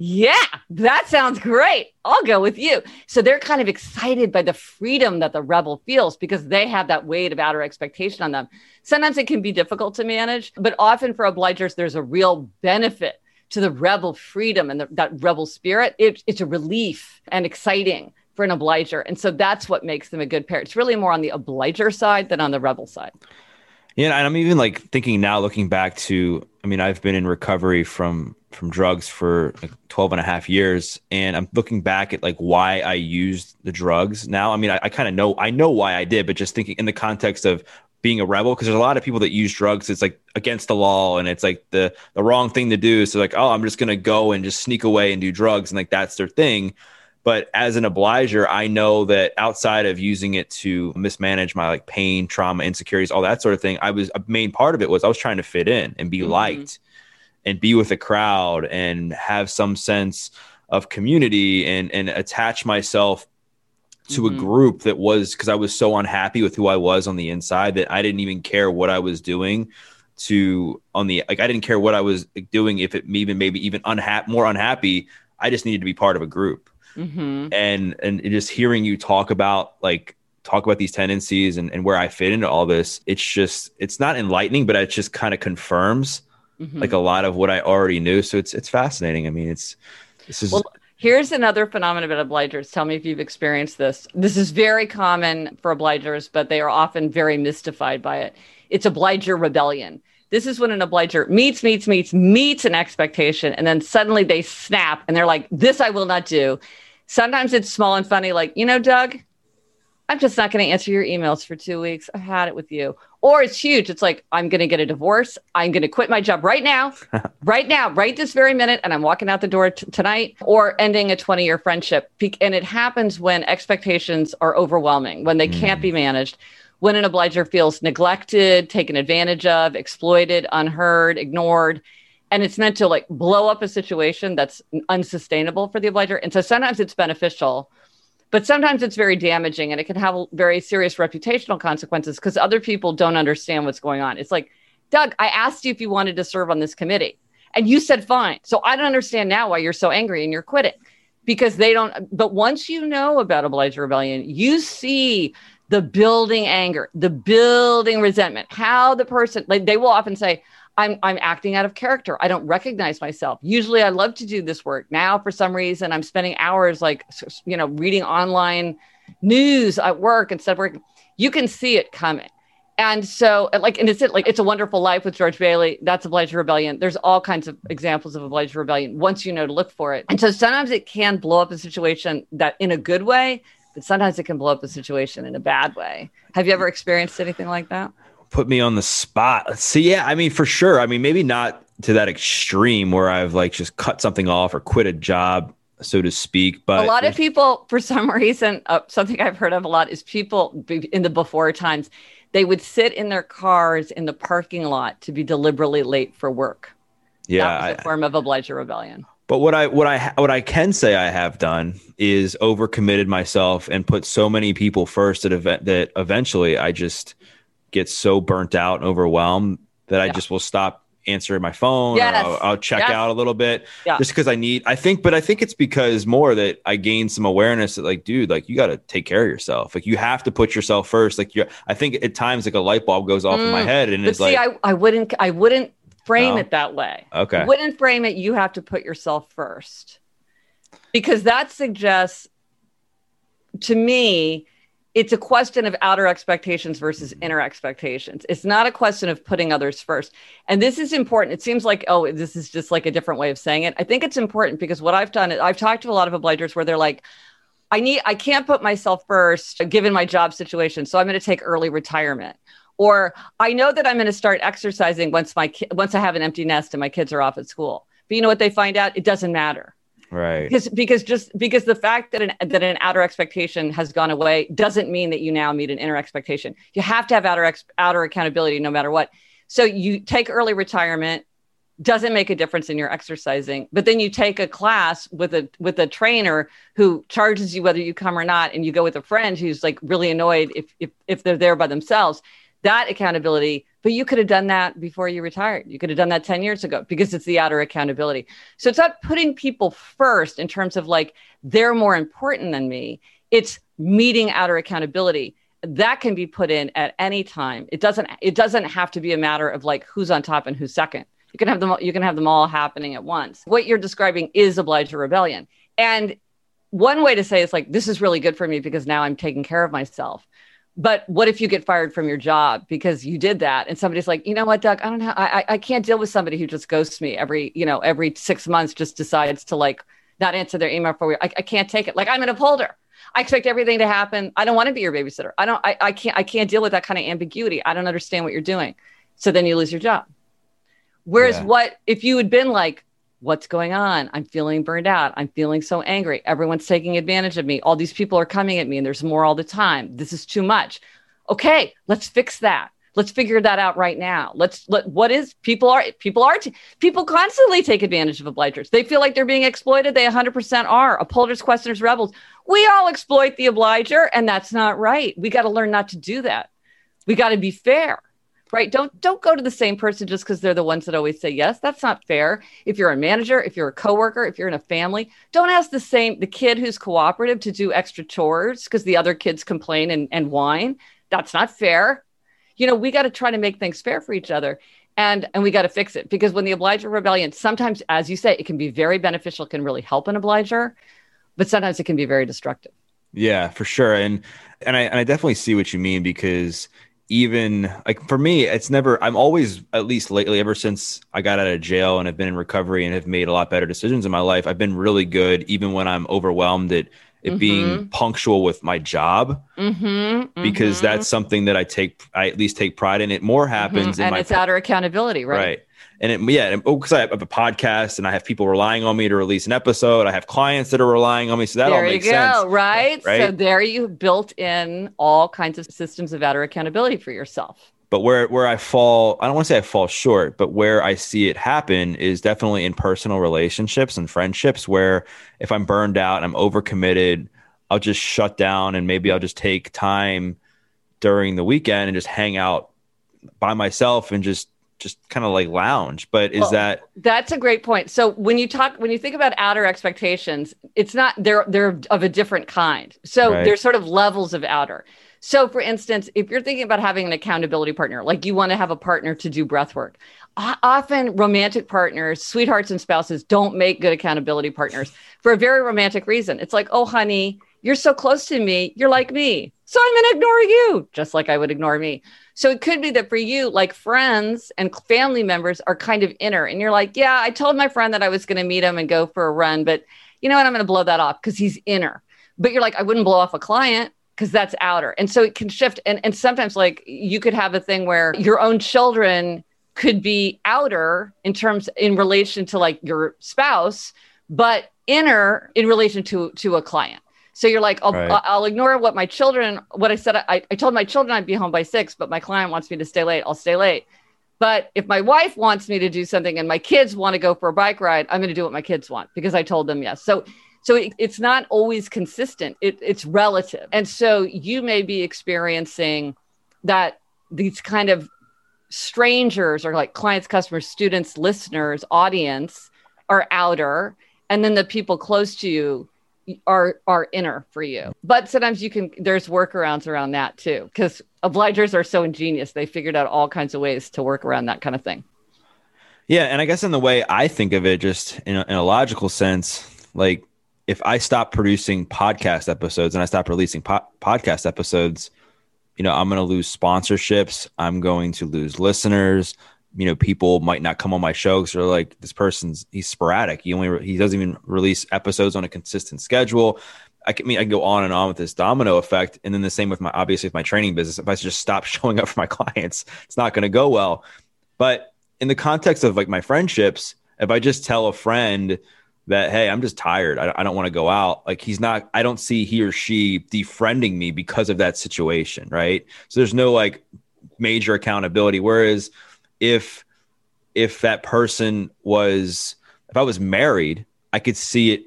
yeah, that sounds great. I'll go with you. So they're kind of excited by the freedom that the rebel feels because they have that weight of outer expectation on them. Sometimes it can be difficult to manage, but often for obligers, there's a real benefit to the rebel freedom and the, that rebel spirit. It, it's a relief and exciting for an obliger. And so that's what makes them a good pair. It's really more on the obliger side than on the rebel side. Yeah, and I'm even like thinking now looking back to I mean, I've been in recovery from from drugs for like 12 and a half years and I'm looking back at like why I used the drugs now. I mean, I, I kind of know I know why I did, but just thinking in the context of being a rebel because there's a lot of people that use drugs it's like against the law and it's like the the wrong thing to do so like oh i'm just going to go and just sneak away and do drugs and like that's their thing but as an obliger, I know that outside of using it to mismanage my like pain, trauma, insecurities, all that sort of thing, I was a main part of it was I was trying to fit in and be mm-hmm. liked and be with a crowd and have some sense of community and and attach myself to mm-hmm. a group that was because I was so unhappy with who I was on the inside that I didn't even care what I was doing to on the like I didn't care what I was doing if it even maybe even unhappy more unhappy. I just needed to be part of a group. Mm-hmm. And and just hearing you talk about like talk about these tendencies and, and where I fit into all this, it's just it's not enlightening, but it just kind of confirms mm-hmm. like a lot of what I already knew. So it's it's fascinating. I mean, it's this is well, Here's another phenomenon about obligers. Tell me if you've experienced this. This is very common for obligers, but they are often very mystified by it. It's obliger rebellion. This is when an obliger meets, meets, meets, meets an expectation, and then suddenly they snap and they're like, This I will not do. Sometimes it's small and funny, like, you know, Doug, I'm just not going to answer your emails for two weeks. I've had it with you. Or it's huge. It's like, I'm going to get a divorce. I'm going to quit my job right now, right now, right this very minute. And I'm walking out the door t- tonight or ending a 20 year friendship. And it happens when expectations are overwhelming, when they mm. can't be managed, when an obliger feels neglected, taken advantage of, exploited, unheard, ignored. And it's meant to like blow up a situation that's unsustainable for the obliger. And so sometimes it's beneficial but sometimes it's very damaging and it can have very serious reputational consequences because other people don't understand what's going on. It's like, Doug, I asked you if you wanted to serve on this committee and you said fine. So I don't understand now why you're so angry and you're quitting because they don't. But once you know about Obliger Rebellion, you see the building anger, the building resentment, how the person, like they will often say, I'm I'm acting out of character. I don't recognize myself. Usually I love to do this work. Now for some reason I'm spending hours like you know reading online news at work instead of working. You can see it coming. And so like and it's it like it's a wonderful life with George Bailey. That's a Obliger Rebellion. There's all kinds of examples of Obliger Rebellion once you know to look for it. And so sometimes it can blow up a situation that in a good way, but sometimes it can blow up a situation in a bad way. Have you ever experienced anything like that? Put me on the spot. See. Yeah, I mean, for sure. I mean, maybe not to that extreme where I've like just cut something off or quit a job, so to speak. But a lot of people, for some reason, uh, something I've heard of a lot is people in the before times, they would sit in their cars in the parking lot to be deliberately late for work. Yeah, that was a form of obliger rebellion. But what I what I what I can say I have done is overcommitted myself and put so many people first that event that eventually I just get so burnt out and overwhelmed that I yeah. just will stop answering my phone yes. I'll, I'll, check yes. out a little bit yeah. just because I need I think but I think it's because more that I gained some awareness that like dude like you got to take care of yourself like you have to put yourself first like you I think at times like a light bulb goes off mm. in my mm. head and but it's see, like I, I wouldn't I wouldn't frame no? it that way okay I wouldn't frame it you have to put yourself first because that suggests to me it's a question of outer expectations versus mm-hmm. inner expectations. It's not a question of putting others first. And this is important. It seems like, oh, this is just like a different way of saying it. I think it's important because what I've done, is I've talked to a lot of obligers where they're like, I need, I can't put myself first given my job situation. So I'm going to take early retirement. Or I know that I'm going to start exercising once my ki- once I have an empty nest and my kids are off at school. But you know what they find out? It doesn't matter right. Because because just because the fact that an that an outer expectation has gone away doesn't mean that you now meet an inner expectation. You have to have outer ex, outer accountability no matter what. So you take early retirement doesn't make a difference in your exercising but then you take a class with a with a trainer who charges you whether you come or not and you go with a friend who's like really annoyed if if, if they're there by themselves. That accountability but you could have done that before you retired. You could have done that 10 years ago because it's the outer accountability. So it's not putting people first in terms of like they're more important than me. It's meeting outer accountability. That can be put in at any time. It doesn't it doesn't have to be a matter of like who's on top and who's second. You can have them you can have them all happening at once. What you're describing is obliger rebellion. And one way to say it's like this is really good for me because now I'm taking care of myself but what if you get fired from your job because you did that? And somebody's like you know what doug? I don't know i i can't deal with somebody who just ghosts me every you know every six months just decides to like not answer their email for me I, I can't take it. Like i'm an upholder i expect everything to happen. I don't want to be your babysitter. I don't I, I can't i can't deal with that kind of ambiguity. I don't understand what you're doing. So then you lose your job. Whereas yeah. what if you had been like what's going on? I'm feeling burned out. I'm feeling so angry. Everyone's taking advantage of me. All these people are coming at me and there's more all the time. This is too much. Okay, let's fix that. Let's figure that out right now. Let's let what is people are people are t- people constantly take advantage of obligers. They feel like they're being exploited. They 100% are. Upholders, questioners, rebels. We all exploit the obliger, and that's not right. We got to learn not to do that. We got to be fair. Right don't don't go to the same person just because they're the ones that always say yes. That's not fair. If you're a manager if you're a coworker if you're in a family don't ask the same the kid who's cooperative to do extra chores because the other kids complain and, and whine. That's not fair. You know we got to try to make things fair for each other and and we got to fix it because when the obliger rebellion sometimes as you say it can be very beneficial can really help an obliger but sometimes it can be very destructive. Yeah for sure and and i and i definitely see what you mean because even like for me, it's never, I'm always, at least lately, ever since I got out of jail and have been in recovery and have made a lot better decisions in my life, I've been really good, even when I'm overwhelmed at it mm-hmm. being punctual with my job mm-hmm, because mm-hmm. that's something that I take, I at least take pride in. It more mm-hmm. happens, and it's outer accountability, right? Right and it, yeah, because oh, I have a podcast and I have people relying on me to release an episode. I have clients that are relying on me, so that there all makes sense, right? right? So there you built in all kinds of systems of outer accountability for yourself. But where where I fall, I don't want to say I fall short, but where I see it happen is definitely in personal relationships and friendships. Where if I'm burned out I'm overcommitted, I'll just shut down and maybe I'll just take time during the weekend and just hang out by myself and just just kind of like lounge but is well, that that's a great point. So when you talk when you think about outer expectations it's not they're they're of a different kind. So right. there's sort of levels of outer. So for instance if you're thinking about having an accountability partner like you want to have a partner to do breath work often romantic partners sweethearts and spouses don't make good accountability partners for a very romantic reason. It's like oh honey you're so close to me you're like me so i'm going to ignore you just like i would ignore me so it could be that for you, like friends and family members are kind of inner, and you're like, yeah, I told my friend that I was going to meet him and go for a run, but you know what? I'm going to blow that off because he's inner. But you're like, I wouldn't blow off a client because that's outer. And so it can shift. And, and sometimes, like, you could have a thing where your own children could be outer in terms in relation to like your spouse, but inner in relation to to a client. So you're like, I'll, right. I'll ignore what my children, what I said. I, I told my children I'd be home by six, but my client wants me to stay late. I'll stay late. But if my wife wants me to do something and my kids want to go for a bike ride, I'm going to do what my kids want because I told them yes. So, so it, it's not always consistent. It, it's relative. And so you may be experiencing that these kind of strangers or like clients, customers, students, listeners, audience are outer. And then the people close to you are are inner for you. But sometimes you can there's workarounds around that too because obligers are so ingenious. They figured out all kinds of ways to work around that kind of thing. Yeah, and I guess in the way I think of it, just in a, in a logical sense, like if I stop producing podcast episodes and I stop releasing po- podcast episodes, you know, I'm going to lose sponsorships. I'm going to lose listeners you know people might not come on my show because they're like this person's he's sporadic. He only he doesn't even release episodes on a consistent schedule. I, mean i can go on and on with this domino effect. And then the same with my obviously with my training business. If i just stop showing up for my clients it's not going to go well. But in the context of like my friendships if i just tell a friend that hey i'm just tired. I, I don't want to go out like he's not i don't see he or she defriending me because of that situation right? So there's no like major accountability. Whereas if if that person was if I was married, I could see it.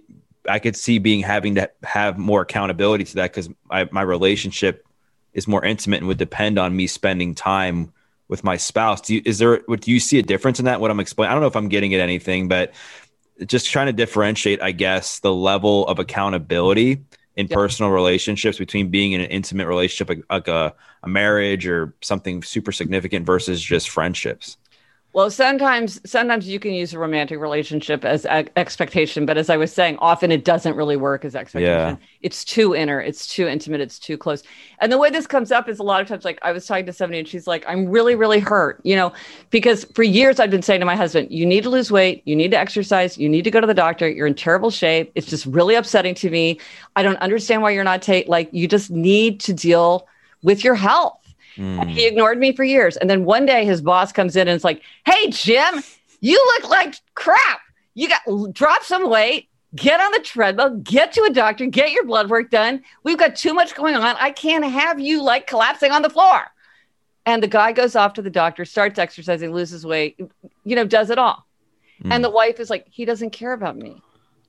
I could see being having to have more accountability to that because my relationship is more intimate and would depend on me spending time with my spouse. Do you, is there, do you see a difference in that? What I'm explaining? I don't know if I'm getting at anything, but just trying to differentiate, I guess, the level of accountability in yeah. personal relationships between being in an intimate relationship like, like a, a marriage or something super significant versus just friendships well, sometimes sometimes you can use a romantic relationship as a- expectation, but as I was saying, often it doesn't really work as expectation. Yeah. It's too inner, it's too intimate, it's too close. And the way this comes up is a lot of times like I was talking to somebody and she's like, "I'm really really hurt," you know, because for years I've been saying to my husband, "You need to lose weight, you need to exercise, you need to go to the doctor. You're in terrible shape. It's just really upsetting to me. I don't understand why you're not take like you just need to deal with your health." Mm. he ignored me for years. And then one day his boss comes in and it's like, Hey, Jim, you look like crap. You got drop some weight, get on the treadmill, get to a doctor, get your blood work done. We've got too much going on. I can't have you like collapsing on the floor. And the guy goes off to the doctor, starts exercising, loses weight, you know, does it all. Mm. And the wife is like, he doesn't care about me.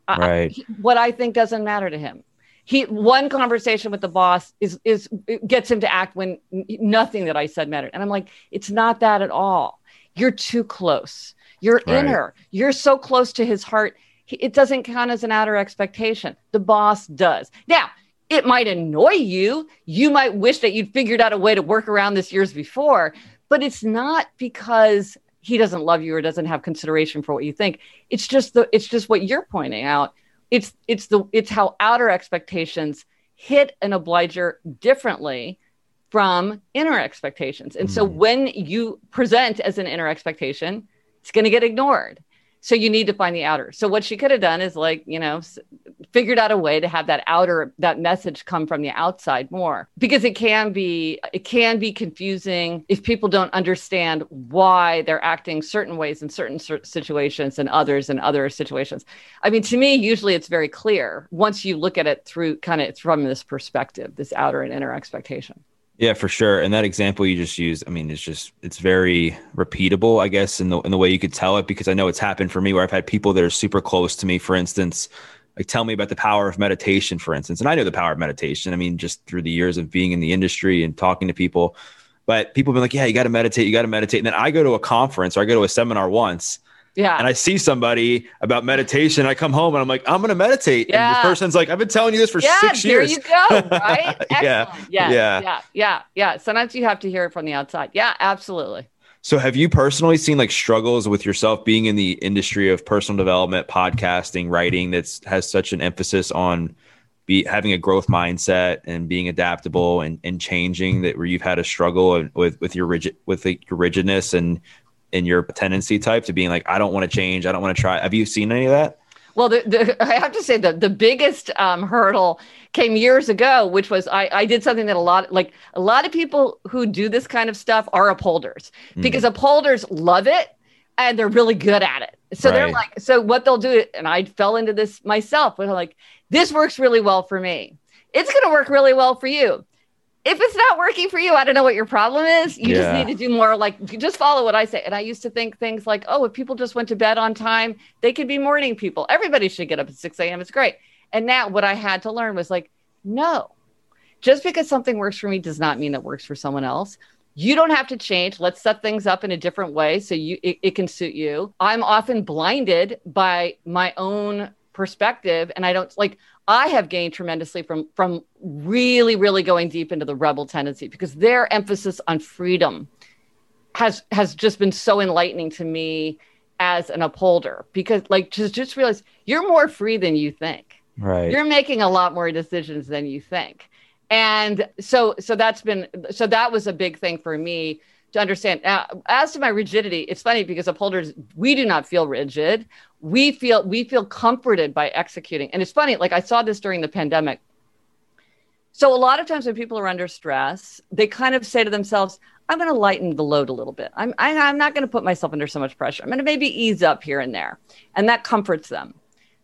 Right. I, what I think doesn't matter to him. He one conversation with the boss is is gets him to act when nothing that I said mattered. And I'm like, it's not that at all. You're too close. You're right. inner. You're so close to his heart. It doesn't count as an outer expectation. The boss does. Now, it might annoy you. You might wish that you'd figured out a way to work around this years before, but it's not because he doesn't love you or doesn't have consideration for what you think. It's just the it's just what you're pointing out it's it's the it's how outer expectations hit an obliger differently from inner expectations. And mm. so when you present as an inner expectation, it's going to get ignored. So you need to find the outer. So what she could have done is like, you know, figured out a way to have that outer that message come from the outside more because it can be it can be confusing if people don't understand why they're acting certain ways in certain situations and others in other situations. I mean, to me, usually it's very clear once you look at it through kind of from this perspective, this outer and inner expectation. Yeah, for sure. And that example you just used, I mean, it's just it's very repeatable, I guess, in the in the way you could tell it because I know it's happened for me where I've had people that are super close to me, for instance, like tell me about the power of meditation, for instance. And I know the power of meditation. I mean, just through the years of being in the industry and talking to people. But people have been like, Yeah, you got to meditate, you got to meditate. And then I go to a conference or I go to a seminar once yeah. And I see somebody about meditation. I come home and I'm like, I'm going to meditate. Yeah. And the person's like, I've been telling you this for yeah, six years. There you go. Right. yeah. yeah. Yeah. Yeah. Yeah. Yeah. Sometimes you have to hear it from the outside. Yeah, absolutely. So have you personally seen like struggles with yourself being in the industry of personal development, podcasting, writing that's has such an emphasis on be having a growth mindset and being adaptable and, and changing that where you've had a struggle with with your rigid with your rigidness and in your tendency type to being like, I don't want to change. I don't want to try. Have you seen any of that? Well, the, the, I have to say that the biggest um, hurdle came years ago, which was I, I did something that a lot like a lot of people who do this kind of stuff are upholders mm. because upholders love it and they're really good at it. So right. they're like, so what they'll do, and I fell into this myself, but I'm like, this works really well for me. It's going to work really well for you if it's not working for you, I don't know what your problem is. You yeah. just need to do more like just follow what I say. And I used to think things like, oh, if people just went to bed on time, they could be morning people. Everybody should get up at 6 a.m. It's great. And now what I had to learn was like, no, just because something works for me does not mean it works for someone else. You don't have to change. Let's set things up in a different way so you it, it can suit you. I'm often blinded by my own perspective and I don't like I have gained tremendously from from really really going deep into the rebel tendency because their emphasis on freedom has has just been so enlightening to me as an upholder because like just just realize you're more free than you think. Right. You're making a lot more decisions than you think. And so so that's been so that was a big thing for me to understand. Now, as to my rigidity, it's funny because upholders, we do not feel rigid. We feel we feel comforted by executing. And it's funny, like I saw this during the pandemic. So a lot of times when people are under stress, they kind of say to themselves, I'm going to lighten the load a little bit. I'm I, am i am not going to put myself under so much pressure. I'm going to maybe ease up here and there. And that comforts them.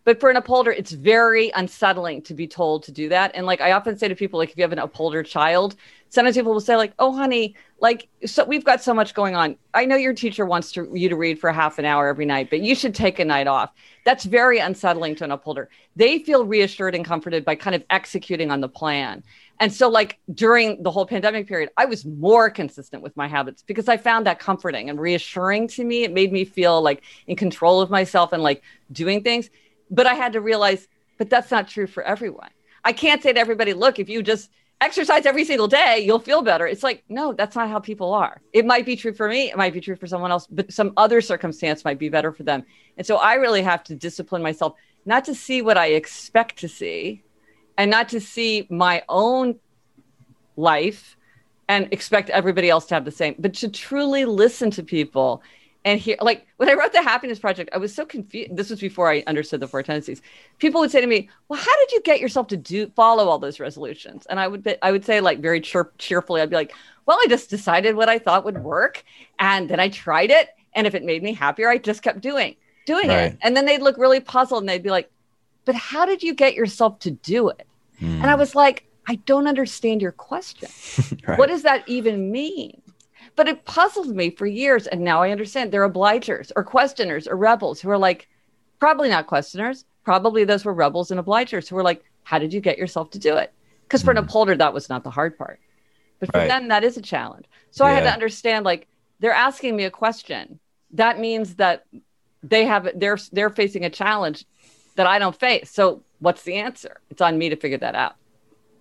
But for an upholder, it's very unsettling to be told to do that. And like I often say to people, like if you have an upholder child, sometimes people will say, like, oh honey, like so we've got so much going on. I know your teacher wants to, you to read for half an hour every night, but you should take a night off. That's very unsettling to an upholder. They feel reassured and comforted by kind of executing on the plan. And so, like during the whole pandemic period, I was more consistent with my habits because I found that comforting and reassuring to me. It made me feel like in control of myself and like doing things but I had to realize, but that's not true for everyone. I can't say to everybody, look, if you just exercise every single day, you'll feel better. It's like, no, that's not how people are. It might be true for me, it might be true for someone else, but some other circumstance might be better for them. And so I really have to discipline myself not to see what I expect to see and not to see my own life and expect everybody else to have the same, but to truly listen to people and here like when i wrote the happiness project i was so confused this was before i understood the four tendencies people would say to me well how did you get yourself to do follow all those resolutions and i would be, i would say like very cheer, cheerfully i'd be like well i just decided what i thought would work and then i tried it and if it made me happier i just kept doing doing right. it and then they'd look really puzzled and they'd be like but how did you get yourself to do it mm. and i was like i don't understand your question right. what does that even mean but it puzzled me for years. And now I understand they're obligers or questioners or rebels who are like, probably not questioners. Probably those were rebels and obligers who were like, how did you get yourself to do it? Because for mm. an upholder, that was not the hard part. But for right. them, that is a challenge. So yeah. I had to understand like they're asking me a question. That means that they have they're they're facing a challenge that I don't face. So what's the answer? It's on me to figure that out.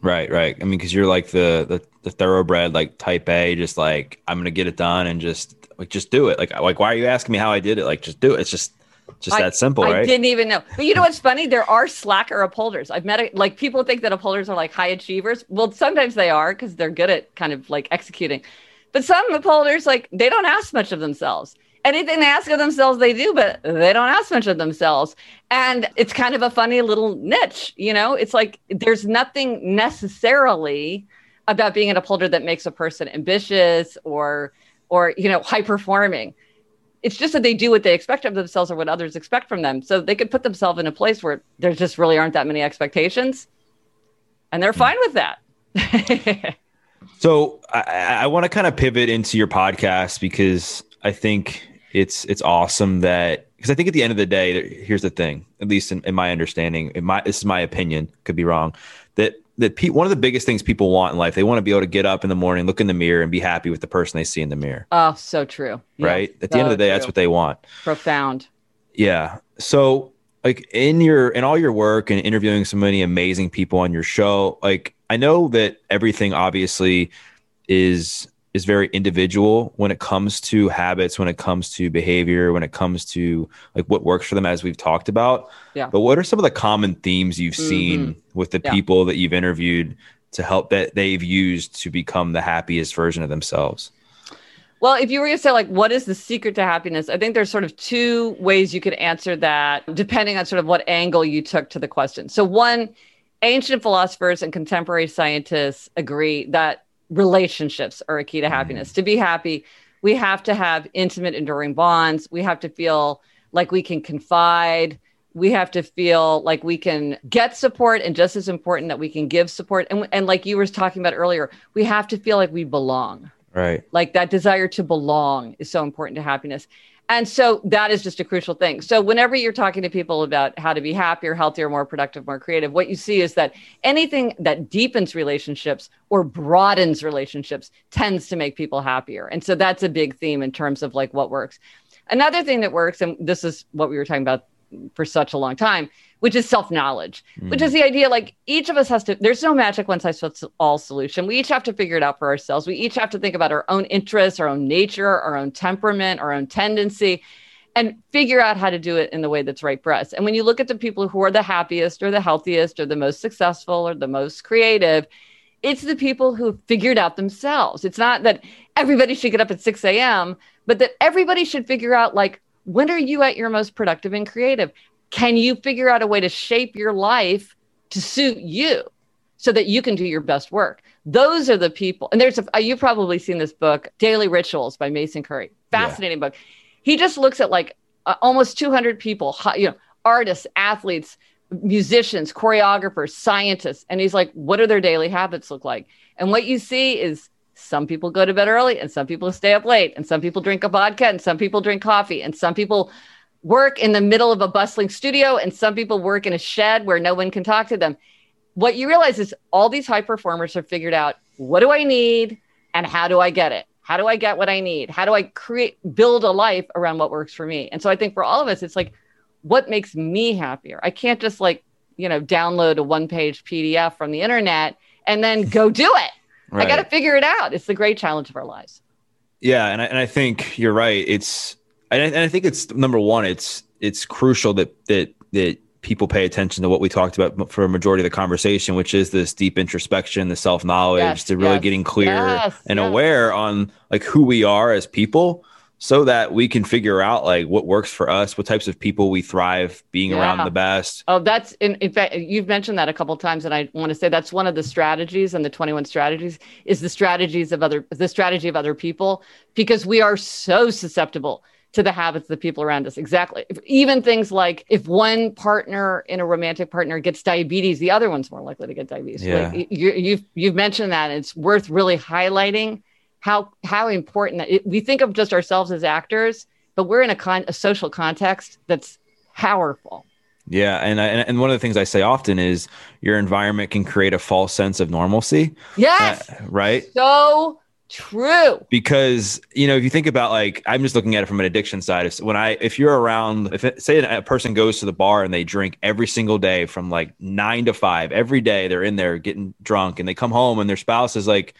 Right, right. I mean, because you're like the, the the thoroughbred, like type A, just like I'm gonna get it done and just like just do it. Like like why are you asking me how I did it? Like just do it. It's just just I, that simple, I right? I didn't even know. But you know what's funny? There are slacker upholders. I've met a, like people think that upholders are like high achievers. Well, sometimes they are because they're good at kind of like executing. But some upholders like they don't ask much of themselves anything they ask of themselves, they do, but they don't ask much of themselves. And it's kind of a funny little niche, you know? It's like there's nothing necessarily about being an upholder that makes a person ambitious or or you know high performing it's just that they do what they expect of themselves or what others expect from them so they could put themselves in a place where there just really aren't that many expectations and they're fine with that so i, I want to kind of pivot into your podcast because i think it's it's awesome that because I think at the end of the day, here's the thing. At least in, in my understanding, in my this is my opinion, could be wrong. That that pe- one of the biggest things people want in life, they want to be able to get up in the morning, look in the mirror, and be happy with the person they see in the mirror. Oh, so true. Right. At the end of the day, true. that's what they want. Profound. Yeah. So like in your in all your work and interviewing so many amazing people on your show, like I know that everything obviously is is very individual when it comes to habits, when it comes to behavior, when it comes to like what works for them, as we've talked about. Yeah. But what are some of the common themes you've mm-hmm. seen with the yeah. people that you've interviewed to help that they've used to become the happiest version of themselves? Well, if you were to say, like, what is the secret to happiness? I think there's sort of two ways you could answer that, depending on sort of what angle you took to the question. So, one, ancient philosophers and contemporary scientists agree that relationships are a key to happiness. Mm. To be happy, we have to have intimate, enduring bonds. We have to feel like we can confide. We have to feel like we can get support, and just as important, that we can give support. And, and like you were talking about earlier, we have to feel like we belong. Right. Like that desire to belong is so important to happiness. And so that is just a crucial thing. So whenever you're talking to people about how to be happier, healthier, more productive, more creative, what you see is that anything that deepens relationships or broadens relationships tends to make people happier. And so that's a big theme in terms of like what works. Another thing that works, and this is what we were talking about for such a long time, which is self knowledge, mm. which is the idea like each of us has to, there's no magic one size fits all solution. We each have to figure it out for ourselves. We each have to think about our own interests, our own nature, our own temperament, our own tendency, and figure out how to do it in the way that's right for us. And when you look at the people who are the happiest or the healthiest or the most successful or the most creative, it's the people who figured out themselves. It's not that everybody should get up at 6 a.m., but that everybody should figure out like, when are you at your most productive and creative? Can you figure out a way to shape your life to suit you so that you can do your best work those are the people and there's a uh, you've probably seen this book daily rituals by mason Currey. fascinating yeah. book he just looks at like uh, almost 200 people you know artists athletes musicians choreographers scientists and he's like what do their daily habits look like and what you see is some people go to bed early and some people stay up late and some people drink a vodka and some people drink coffee and some people work in the middle of a bustling studio and some people work in a shed where no one can talk to them. What you realize is all these high performers have figured out what do I need and how do I get it? How do I get what I need? How do I create build a life around what works for me? And so I think for all of us it's like what makes me happier? I can't just like, you know, download a one-page PDF from the internet and then go do it. Right. I got to figure it out. It's the great challenge of our lives. Yeah, and I, and I think you're right. It's and I, and I think it's number one. It's it's crucial that that that people pay attention to what we talked about for a majority of the conversation, which is this deep introspection, the self knowledge, yes, to really yes, getting clear yes, and aware on like who we are as people, so that we can figure out like what works for us, what types of people we thrive being yeah. around the best. Oh, that's in, in fact you've mentioned that a couple times, and I want to say that's one of the strategies and the twenty one strategies is the strategies of other the strategy of other people because we are so susceptible to the habits of the people around us. Exactly. If, even things like if one partner in a romantic partner gets diabetes, the other one's more likely to get diabetes. Yeah. Like you, you've you've mentioned that. it's worth really highlighting how how important that it, we think of just ourselves as actors, but we're in a con a social context that's powerful. Yeah, and, I, and one of the things I say often is your environment can create a false sense of normalcy. Yes, uh, right. So true. Because you know, if you think about like, I'm just looking at it from an addiction side. If when I, if you're around, if it, say a person goes to the bar and they drink every single day from like nine to five every day, they're in there getting drunk, and they come home and their spouse is like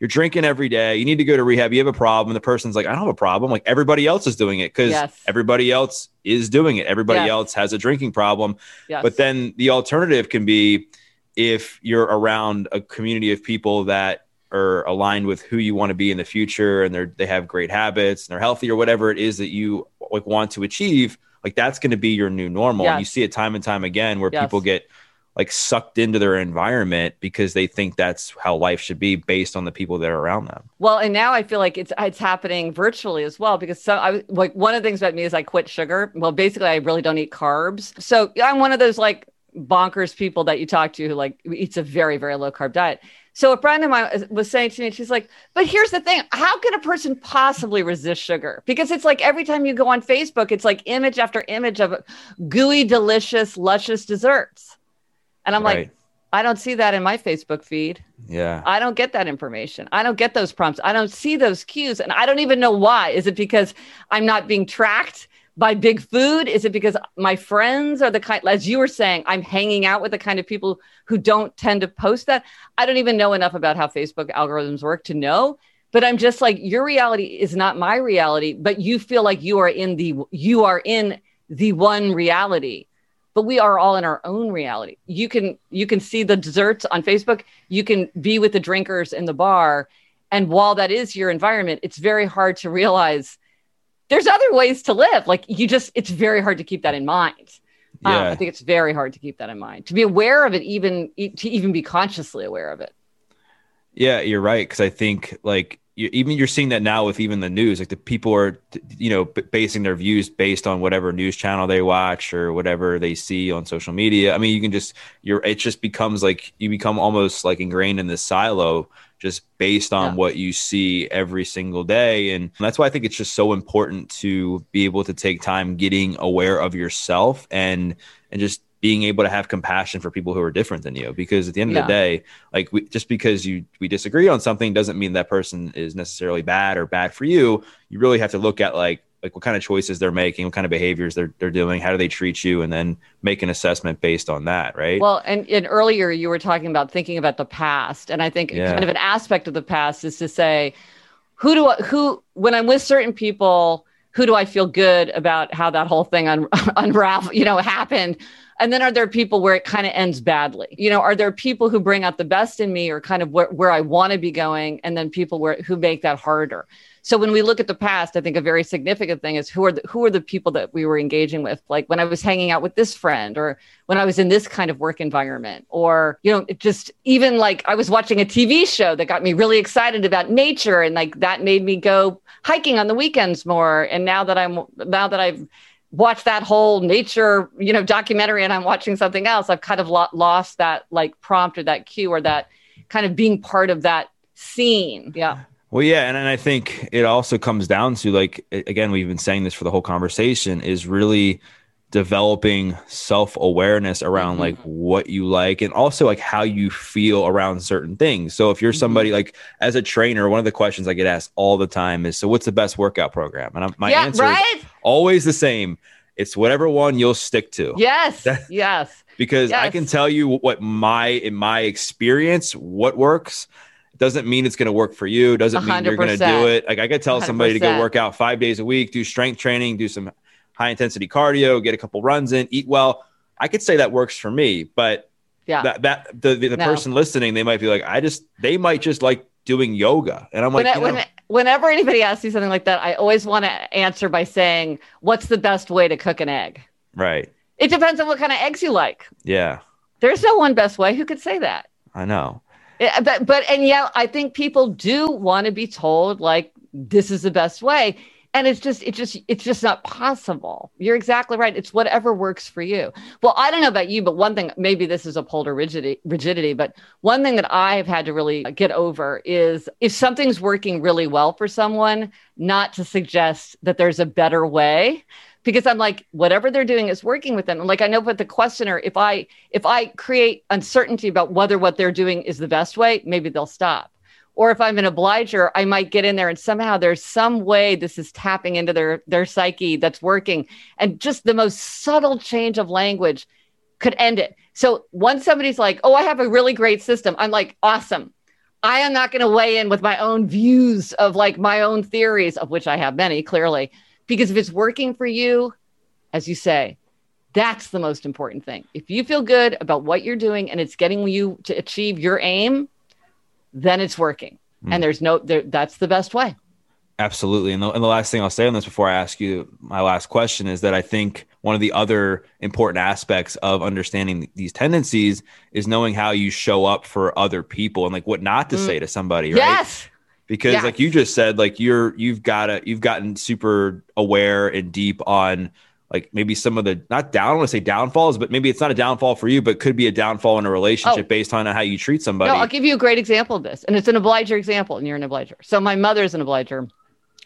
you're drinking every day. You need to go to rehab. You have a problem. And the person's like, I don't have a problem. Like everybody else is doing it because yes. everybody else is doing it. Everybody yes. else has a drinking problem. Yes. But then the alternative can be if you're around a community of people that are aligned with who you want to be in the future and they're they have great habits and they're healthy or whatever it is that you like want to achieve, like that's going to be your new normal. And you see it time and time again where people get like sucked into their environment because they think that's how life should be based on the people that are around them. Well, and now I feel like it's it's happening virtually as well because so I like one of the things about me is I quit sugar. Well, basically I really don't eat carbs. So I'm one of those like bonkers people that you talk to who like eats a very very low carb diet. So a friend of mine was saying to me, she's like, but here's the thing. How can a person possibly resist sugar? Because it's like every time you go on Facebook, it's like image after image of gooey, delicious, luscious desserts. And I'm right. like, I don't see that in my Facebook feed. Yeah. I don't get that information. I don't get those prompts. I don't see those cues. And I don't even know why. Is it because I'm not being tracked by big food? Is it because my friends are the kind, as you were saying, I'm hanging out with the kind of people who don't tend to post that? I don't even know enough about how Facebook algorithms work to know. But I'm just like, your reality is not my reality, but you feel like you are in the, you are in the one reality but we are all in our own reality you can you can see the desserts on facebook you can be with the drinkers in the bar and while that is your environment it's very hard to realize there's other ways to live. Like you just it's very hard to keep that in mind. Yeah. Um, i think it's very hard to keep that in mind. To be aware of it even to even be consciously aware of it. Yeah you're right. Because i think like you, even you're seeing that now with even the news like the people are you know basing their views based on whatever news channel they watch or whatever they see on social media. I mean you can just you're it just becomes like you become almost like ingrained in this silo just based on yeah. what you see every single day and that's why i think it's just so important to be able to take time getting aware of yourself and and just being able to have compassion for people who are different than you because at the end of yeah. the day like we, just because you we disagree on something doesn't mean that person is necessarily bad or bad for you you really have to look at like like what kind of choices they're making what kind of behaviors they're, they're doing how do they treat you and then make an assessment based on that right well and, and earlier you were talking about thinking about the past and i think yeah. kind of an aspect of the past is to say who do I, who when i'm with certain people who do I feel good about how that whole thing un- unravel, you know, happened? And then are there people where it kind of ends badly? You know, are there people who bring out the best in me or kind of where, where I want to be going? And then people where, who make that harder? So when we look at the past, I think a very significant thing is who are the, who are the people that we were engaging with? Like when I was hanging out with this friend, or when I was in this kind of work environment, or you know, just even like I was watching a TV show that got me really excited about nature, and like that made me go hiking on the weekends more. And now that I'm now that I've watched that whole nature, you know, documentary and I'm watching something else, I've kind of lo- lost that like prompt or that cue or that kind of being part of that scene. Yeah. Well, yeah, and, and I think it also comes down to like again, we've been saying this for the whole conversation is really developing self-awareness around mm-hmm. like what you like and also like how you feel around certain things so if you're mm-hmm. somebody like as a trainer one of the questions i get asked all the time is so what's the best workout program and I'm, my yeah, answer right? is always the same it's whatever one you'll stick to yes yes because yes. i can tell you what my in my experience what works doesn't mean it's going to work for you doesn't mean you are going to do it like i could tell 100%. somebody to go work out five days a week do strength training do some high intensity cardio, get a couple runs in, eat well. I could say that works for me, but yeah, that, that the, the, the no. person listening, they might be like, I just, they might just like doing yoga. And I'm like, when, when, whenever anybody asks me something like that, I always want to answer by saying, what's the best way to cook an egg? Right. It depends on what kind of eggs you like. Yeah. There's no one best way. Who could say that? I know. Yeah, but, but, and yet I think people do want to be told like, this is the best way. And it's just it's just it's just not possible. You're exactly right. It's whatever works for you. Well i don't know about you but one thing maybe this is upholder rigidity rigidity but one thing that i have had to really get over is if something's working really well for someone not to suggest that there's a better way because I'm like, whatever they're doing is working with them. And like I know with the questioner, if I if I create uncertainty about whether what they're doing is the best way, maybe they'll stop. Or if I'm an obliger, I might get in there and somehow there's some way this is tapping into their their psyche that's working. And just the most subtle change of language could end it. So once somebody's like, oh, I have a really great system, I'm like, awesome. I am not going to weigh in with my own views of like my own theories, of which I have many clearly, because if it's working for you, as you say, that's the most important thing. If you feel good about what you're doing and it's getting you to achieve your aim, then it's working. Mm. And there's no, there, that's the best way. Absolutely. And the, and the last thing I'll say on this before I ask you my last question is that I think one of the other important aspects of understanding these tendencies is knowing how you show up for other people and like what not to mm. say to somebody, right? Yes. Because yes. like you just said, like you're you've got to you've gotten super aware and deep on like maybe some of the not down, I want to say downfalls, but maybe it's not a downfall for you, but could be a downfall in a relationship oh. based on how you treat somebody. No, I'll give you a great example of this. And it's an obliger example, and you're an obliger. So my mother is an obliger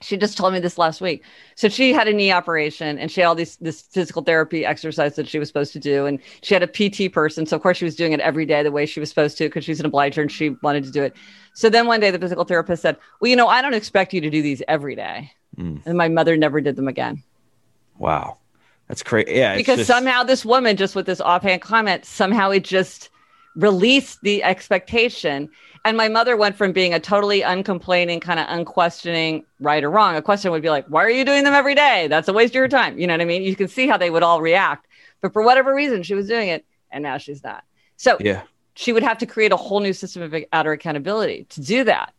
she just told me this last week. So she had a knee operation and she had all these this physical therapy exercise that she was supposed to do. And she had a PT person. So of course she was doing it every day the way she was supposed to because she's an obliger and she wanted to do it. So then one day the physical therapist said, Well, you know, I don't expect you to do these every day. Mm. And my mother never did them again. Wow. That's crazy. Yeah. Because just... somehow this woman, just with this offhand comment, somehow it just released the expectation and my mother went from being a totally uncomplaining, kind of unquestioning, right or wrong. A question would be like, why are you doing them every day? That's a waste of your time. You know what I mean? You can see how they would all react. But for whatever reason, she was doing it and now she's not. So yeah. She would have to create a whole new system of outer accountability to do that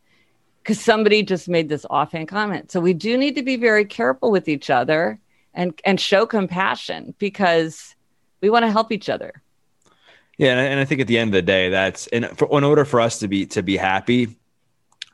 because somebody just made this offhand comment. So we do need to be very careful with each other and, and show compassion because we want to help each other. Yeah, and I think at the end of the day, that's in, for, in order for us to be to be happy.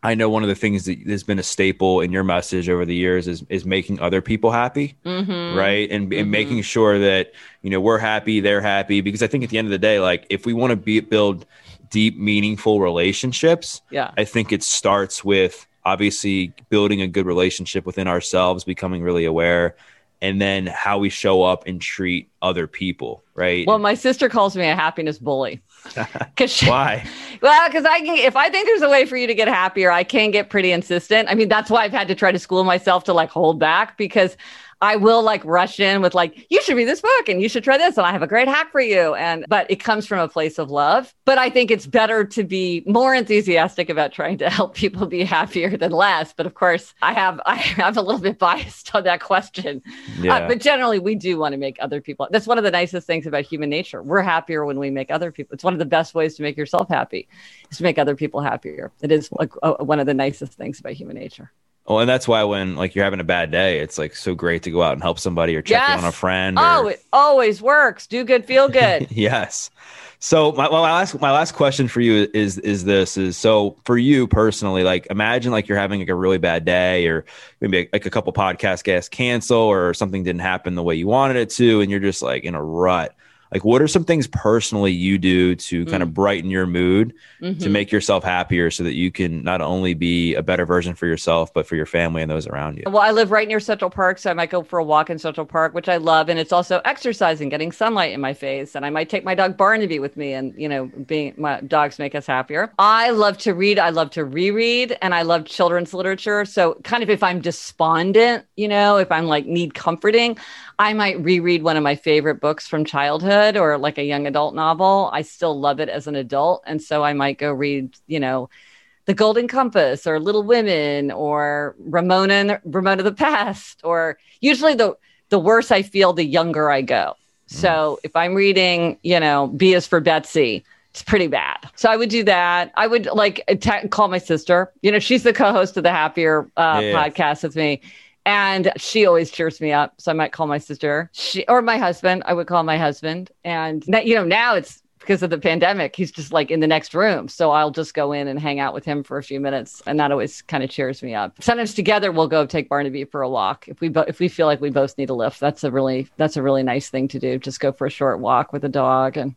I know one of the things that has been a staple in your message over the years is is making other people happy, mm-hmm. right? And, mm-hmm. and making sure that you know we're happy, they're happy. Because I think at the end of the day, like if we want to be build deep, meaningful relationships, yeah, I think it starts with obviously building a good relationship within ourselves, becoming really aware, and then how we show up and treat other people, right? Well, my sister calls me a happiness bully. Cause why? Well, because I can, if I think there's a way for you to get happier, I can get pretty insistent. I mean, that's why I've had to try to school myself to like hold back because I will like rush in with like, you should read this book and you should try this. And I have a great hack for you. And, but it comes from a place of love. But I think it's better to be more enthusiastic about trying to help people be happier than less. But of course, I have, I have a little bit biased on that question. Uh, yeah. Uh, but generally, we do want to make other people, that's one of the nicest things about human nature. We're happier when we make other people. It's one of the best ways to make yourself happy is to make other people happier. It is like uh, one of the nicest things about human nature. Well, and that's why when like you're having a bad day, it's like so great to go out and help somebody or check yes. in on a friend. Oh, or... Oh, it always works. Do good, feel good. yes. So my, my last my last question for you is is this is so for you personally, like imagine like you're having like a really bad day or maybe like a couple podcast guests cancel or something didn't happen the way you wanted it to, and you're just like in a rut like what are some things personally you do to kind of brighten your mood mm-hmm. to make yourself happier so that you can not only be a better version for yourself but for your family and those around you? Well i live right near central park so i might go for a walk in central park which i love and it's also exercising getting sunlight in my face and i might take my dog barnaby with me and you know being my dogs make us happier. I love to read i love to reread and i love children's literature so kind of if i'm despondent you know if i'm like need comforting I might reread one of my favorite books from childhood or like a young adult novel. I still love it as an adult. And so I might go read, you know, The Golden Compass or Little Women or Ramona and Ramona the Pest or usually the the worse I feel, the younger I go. So mm. if I'm reading, you know, B is for Betsy, it's pretty bad. So I would do that. I would like call my sister. You know, she's the co-host of the Happier uh, podcast with me, and she always cheers me up. So I might call my sister she, or my husband. I would call my husband. And, you know, now it's because of the pandemic, he's just like in the next room. So I'll just go in and hang out with him for a few minutes. And that always kind of cheers me up. Sometimes together we'll go take Barnaby for a walk. If we, bo- if we feel like we both need a lift, that's a really, that's a really nice thing to do. Just go for a short walk with a dog and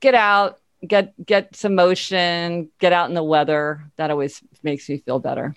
get out, get, get some motion, get out in the weather. That always makes me feel better.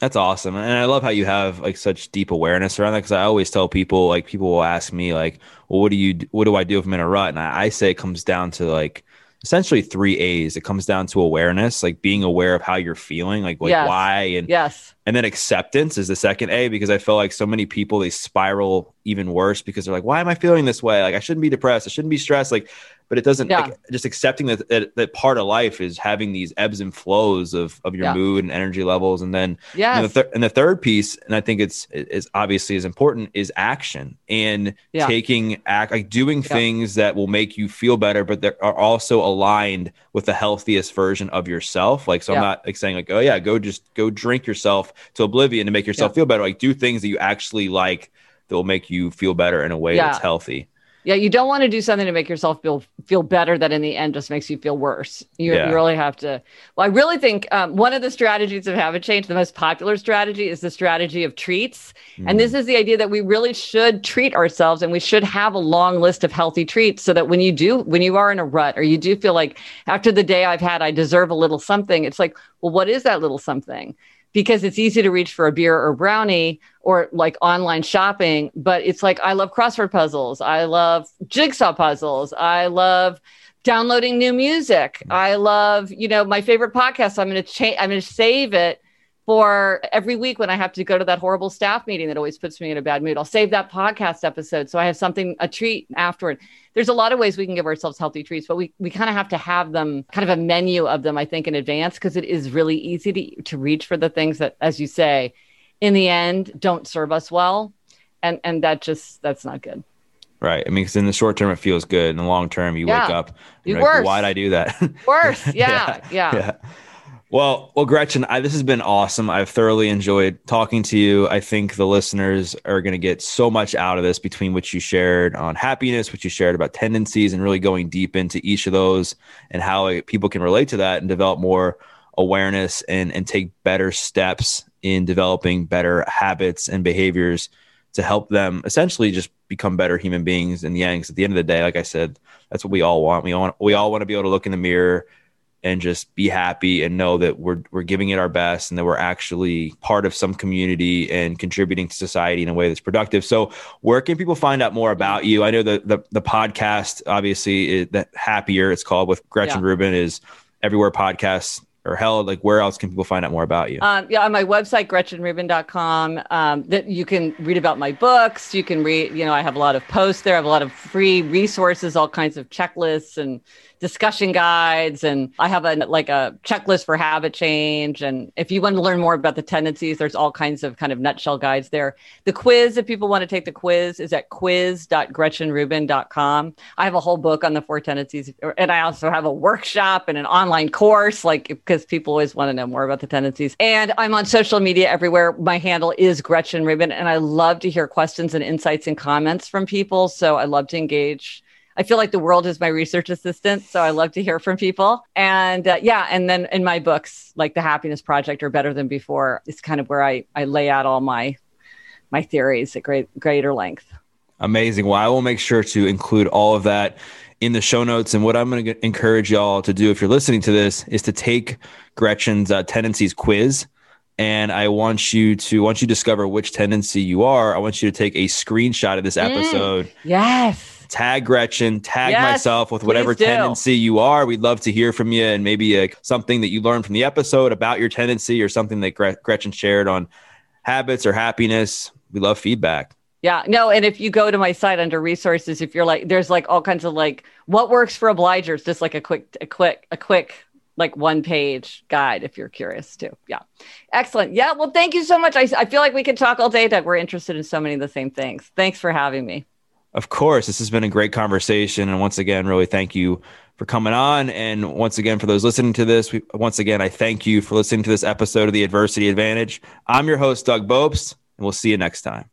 That's awesome. And I love how you have like such deep awareness around that. Cause I always tell people, like, people will ask me, like, well, what do you, what do I do if I'm in a rut? And I, I say it comes down to like, essentially three A's. It comes down to awareness, like being aware of how you're feeling, like, like Yes. why and Yes. and then acceptance is the second A because I feel like so many people they spiral even worse because they're like, why am I feeling this way? Like I shouldn't be depressed. I shouldn't be stressed. Like, but it doesn't Yeah. like, just accepting that, that that part of life is having these ebbs and flows of of your Yeah. mood and energy levels. And then yeah and, the and the third piece, and I think it's is obviously as important, is action and Yeah. taking act like doing things that will make you feel better, but that are also aligned with the healthiest version of yourself. Like, so I'm not like saying like, oh yeah, go just go drink yourself to oblivion to make yourself feel better. Like, do things that you actually like that will make you feel better in a way that's healthy. Yeah, you don't want to do something to make yourself feel feel better that in the end just makes you feel worse. You, Yeah. you really have to. Well, I really think um, one of the strategies of habit change, the most popular strategy, is the strategy of treats. And this is the idea that we really should treat ourselves and we should have a long list of healthy treats so that when you do, when you are in a rut or you do feel like after the day I've had, I deserve a little something, it's like, well, what is that little something? Because it's easy to reach for a beer or brownie or like online shopping, but it's like, I love crossword puzzles. I love jigsaw puzzles. I love downloading new music. Mm-hmm. I love, you know, my favorite podcast. I'm going to change, I'm going to save it for every week when I have to go to that horrible staff meeting that always puts me in a bad mood. I'll save that podcast episode so I have something, a treat afterward. There's a lot of ways we can give ourselves healthy treats, but we, we kind of have to have them, kind of a menu of them, I think, in advance because it is really easy to, to reach for the things that, as you say, in the end, don't serve us well. And, and that just, that's not good. Right. I mean, because in the short term, it feels good. In the long term, you Yeah. wake up. You like. Why'd I do that? Worse. Yeah. yeah. Well, well, Gretchen, I, this has been awesome. I've thoroughly enjoyed talking to you. I think the listeners are going to get so much out of this between what you shared on happiness, what you shared about tendencies, and really going deep into each of those and how people can relate to that and develop more awareness and and take better steps in developing better habits and behaviors to help them essentially just become better human beings in the end. 'Cause at the end of the day, like I said, that's what we all want. We all we all want to be able to look in the mirror and just be happy and know that we're we're giving it our best and that we're actually part of some community and contributing to society in a way that's productive. So, where can people find out more about you? I know the the, the podcast, obviously, is, that happier it's called with Gretchen Yeah. Rubin is everywhere podcasts are held. Like, where else can people find out more about you? Um, yeah, on my website, gretchenrubin.com, um, that you can read about my books. You can read, you know, I have a lot of posts there. I have a lot of free resources, all kinds of checklists and discussion guides. And I have a like a checklist for habit change. And if you want to learn more about the tendencies, there's all kinds of kind of nutshell guides there. The quiz, if people want to take the quiz, is at quiz.gretchenrubin.com. I have a whole book on the four tendencies. And I also have a workshop and an online course, like because people always want to know more about the tendencies. And I'm on social media everywhere. My handle is Gretchen Rubin. And I love to hear questions and insights and comments from people. So I love to engage. I feel like the world is my research assistant, so I love to hear from people. And uh, yeah, and then in my books, like the Happiness Project or Better Than Before, is kind of where I I lay out all my my theories at great greater length. Amazing. Well, I will make sure to include all of that in the show notes. And what I'm going to encourage y'all to do if you're listening to this is to take Gretchen's uh, tendencies quiz. And I want you to, once you discover which tendency you are, I want you to take a screenshot of this Mm. episode, Yes. Tag Gretchen, tag Yes, myself with whatever tendency you are. We'd love to hear from you and maybe uh, something that you learned from the episode about your tendency or something that Gre- Gretchen shared on habits or happiness. We love feedback. Yeah, no, and if you go to my site under resources, if you're like, there's like all kinds of like what works for obligers, just like a quick, a quick, a quick, like one page guide if you're curious too. Yeah, excellent. Yeah, well, thank you so much. I, I feel like we could talk all day, Doug. We're interested in so many of the same things. Thanks for having me. Of course, this has been a great conversation. And once again, really thank you for coming on. And once again, for those listening to this, we, once again, I thank you for listening to this episode of The Adversity Advantage. I'm your host, Doug Bopst, and we'll see you next time.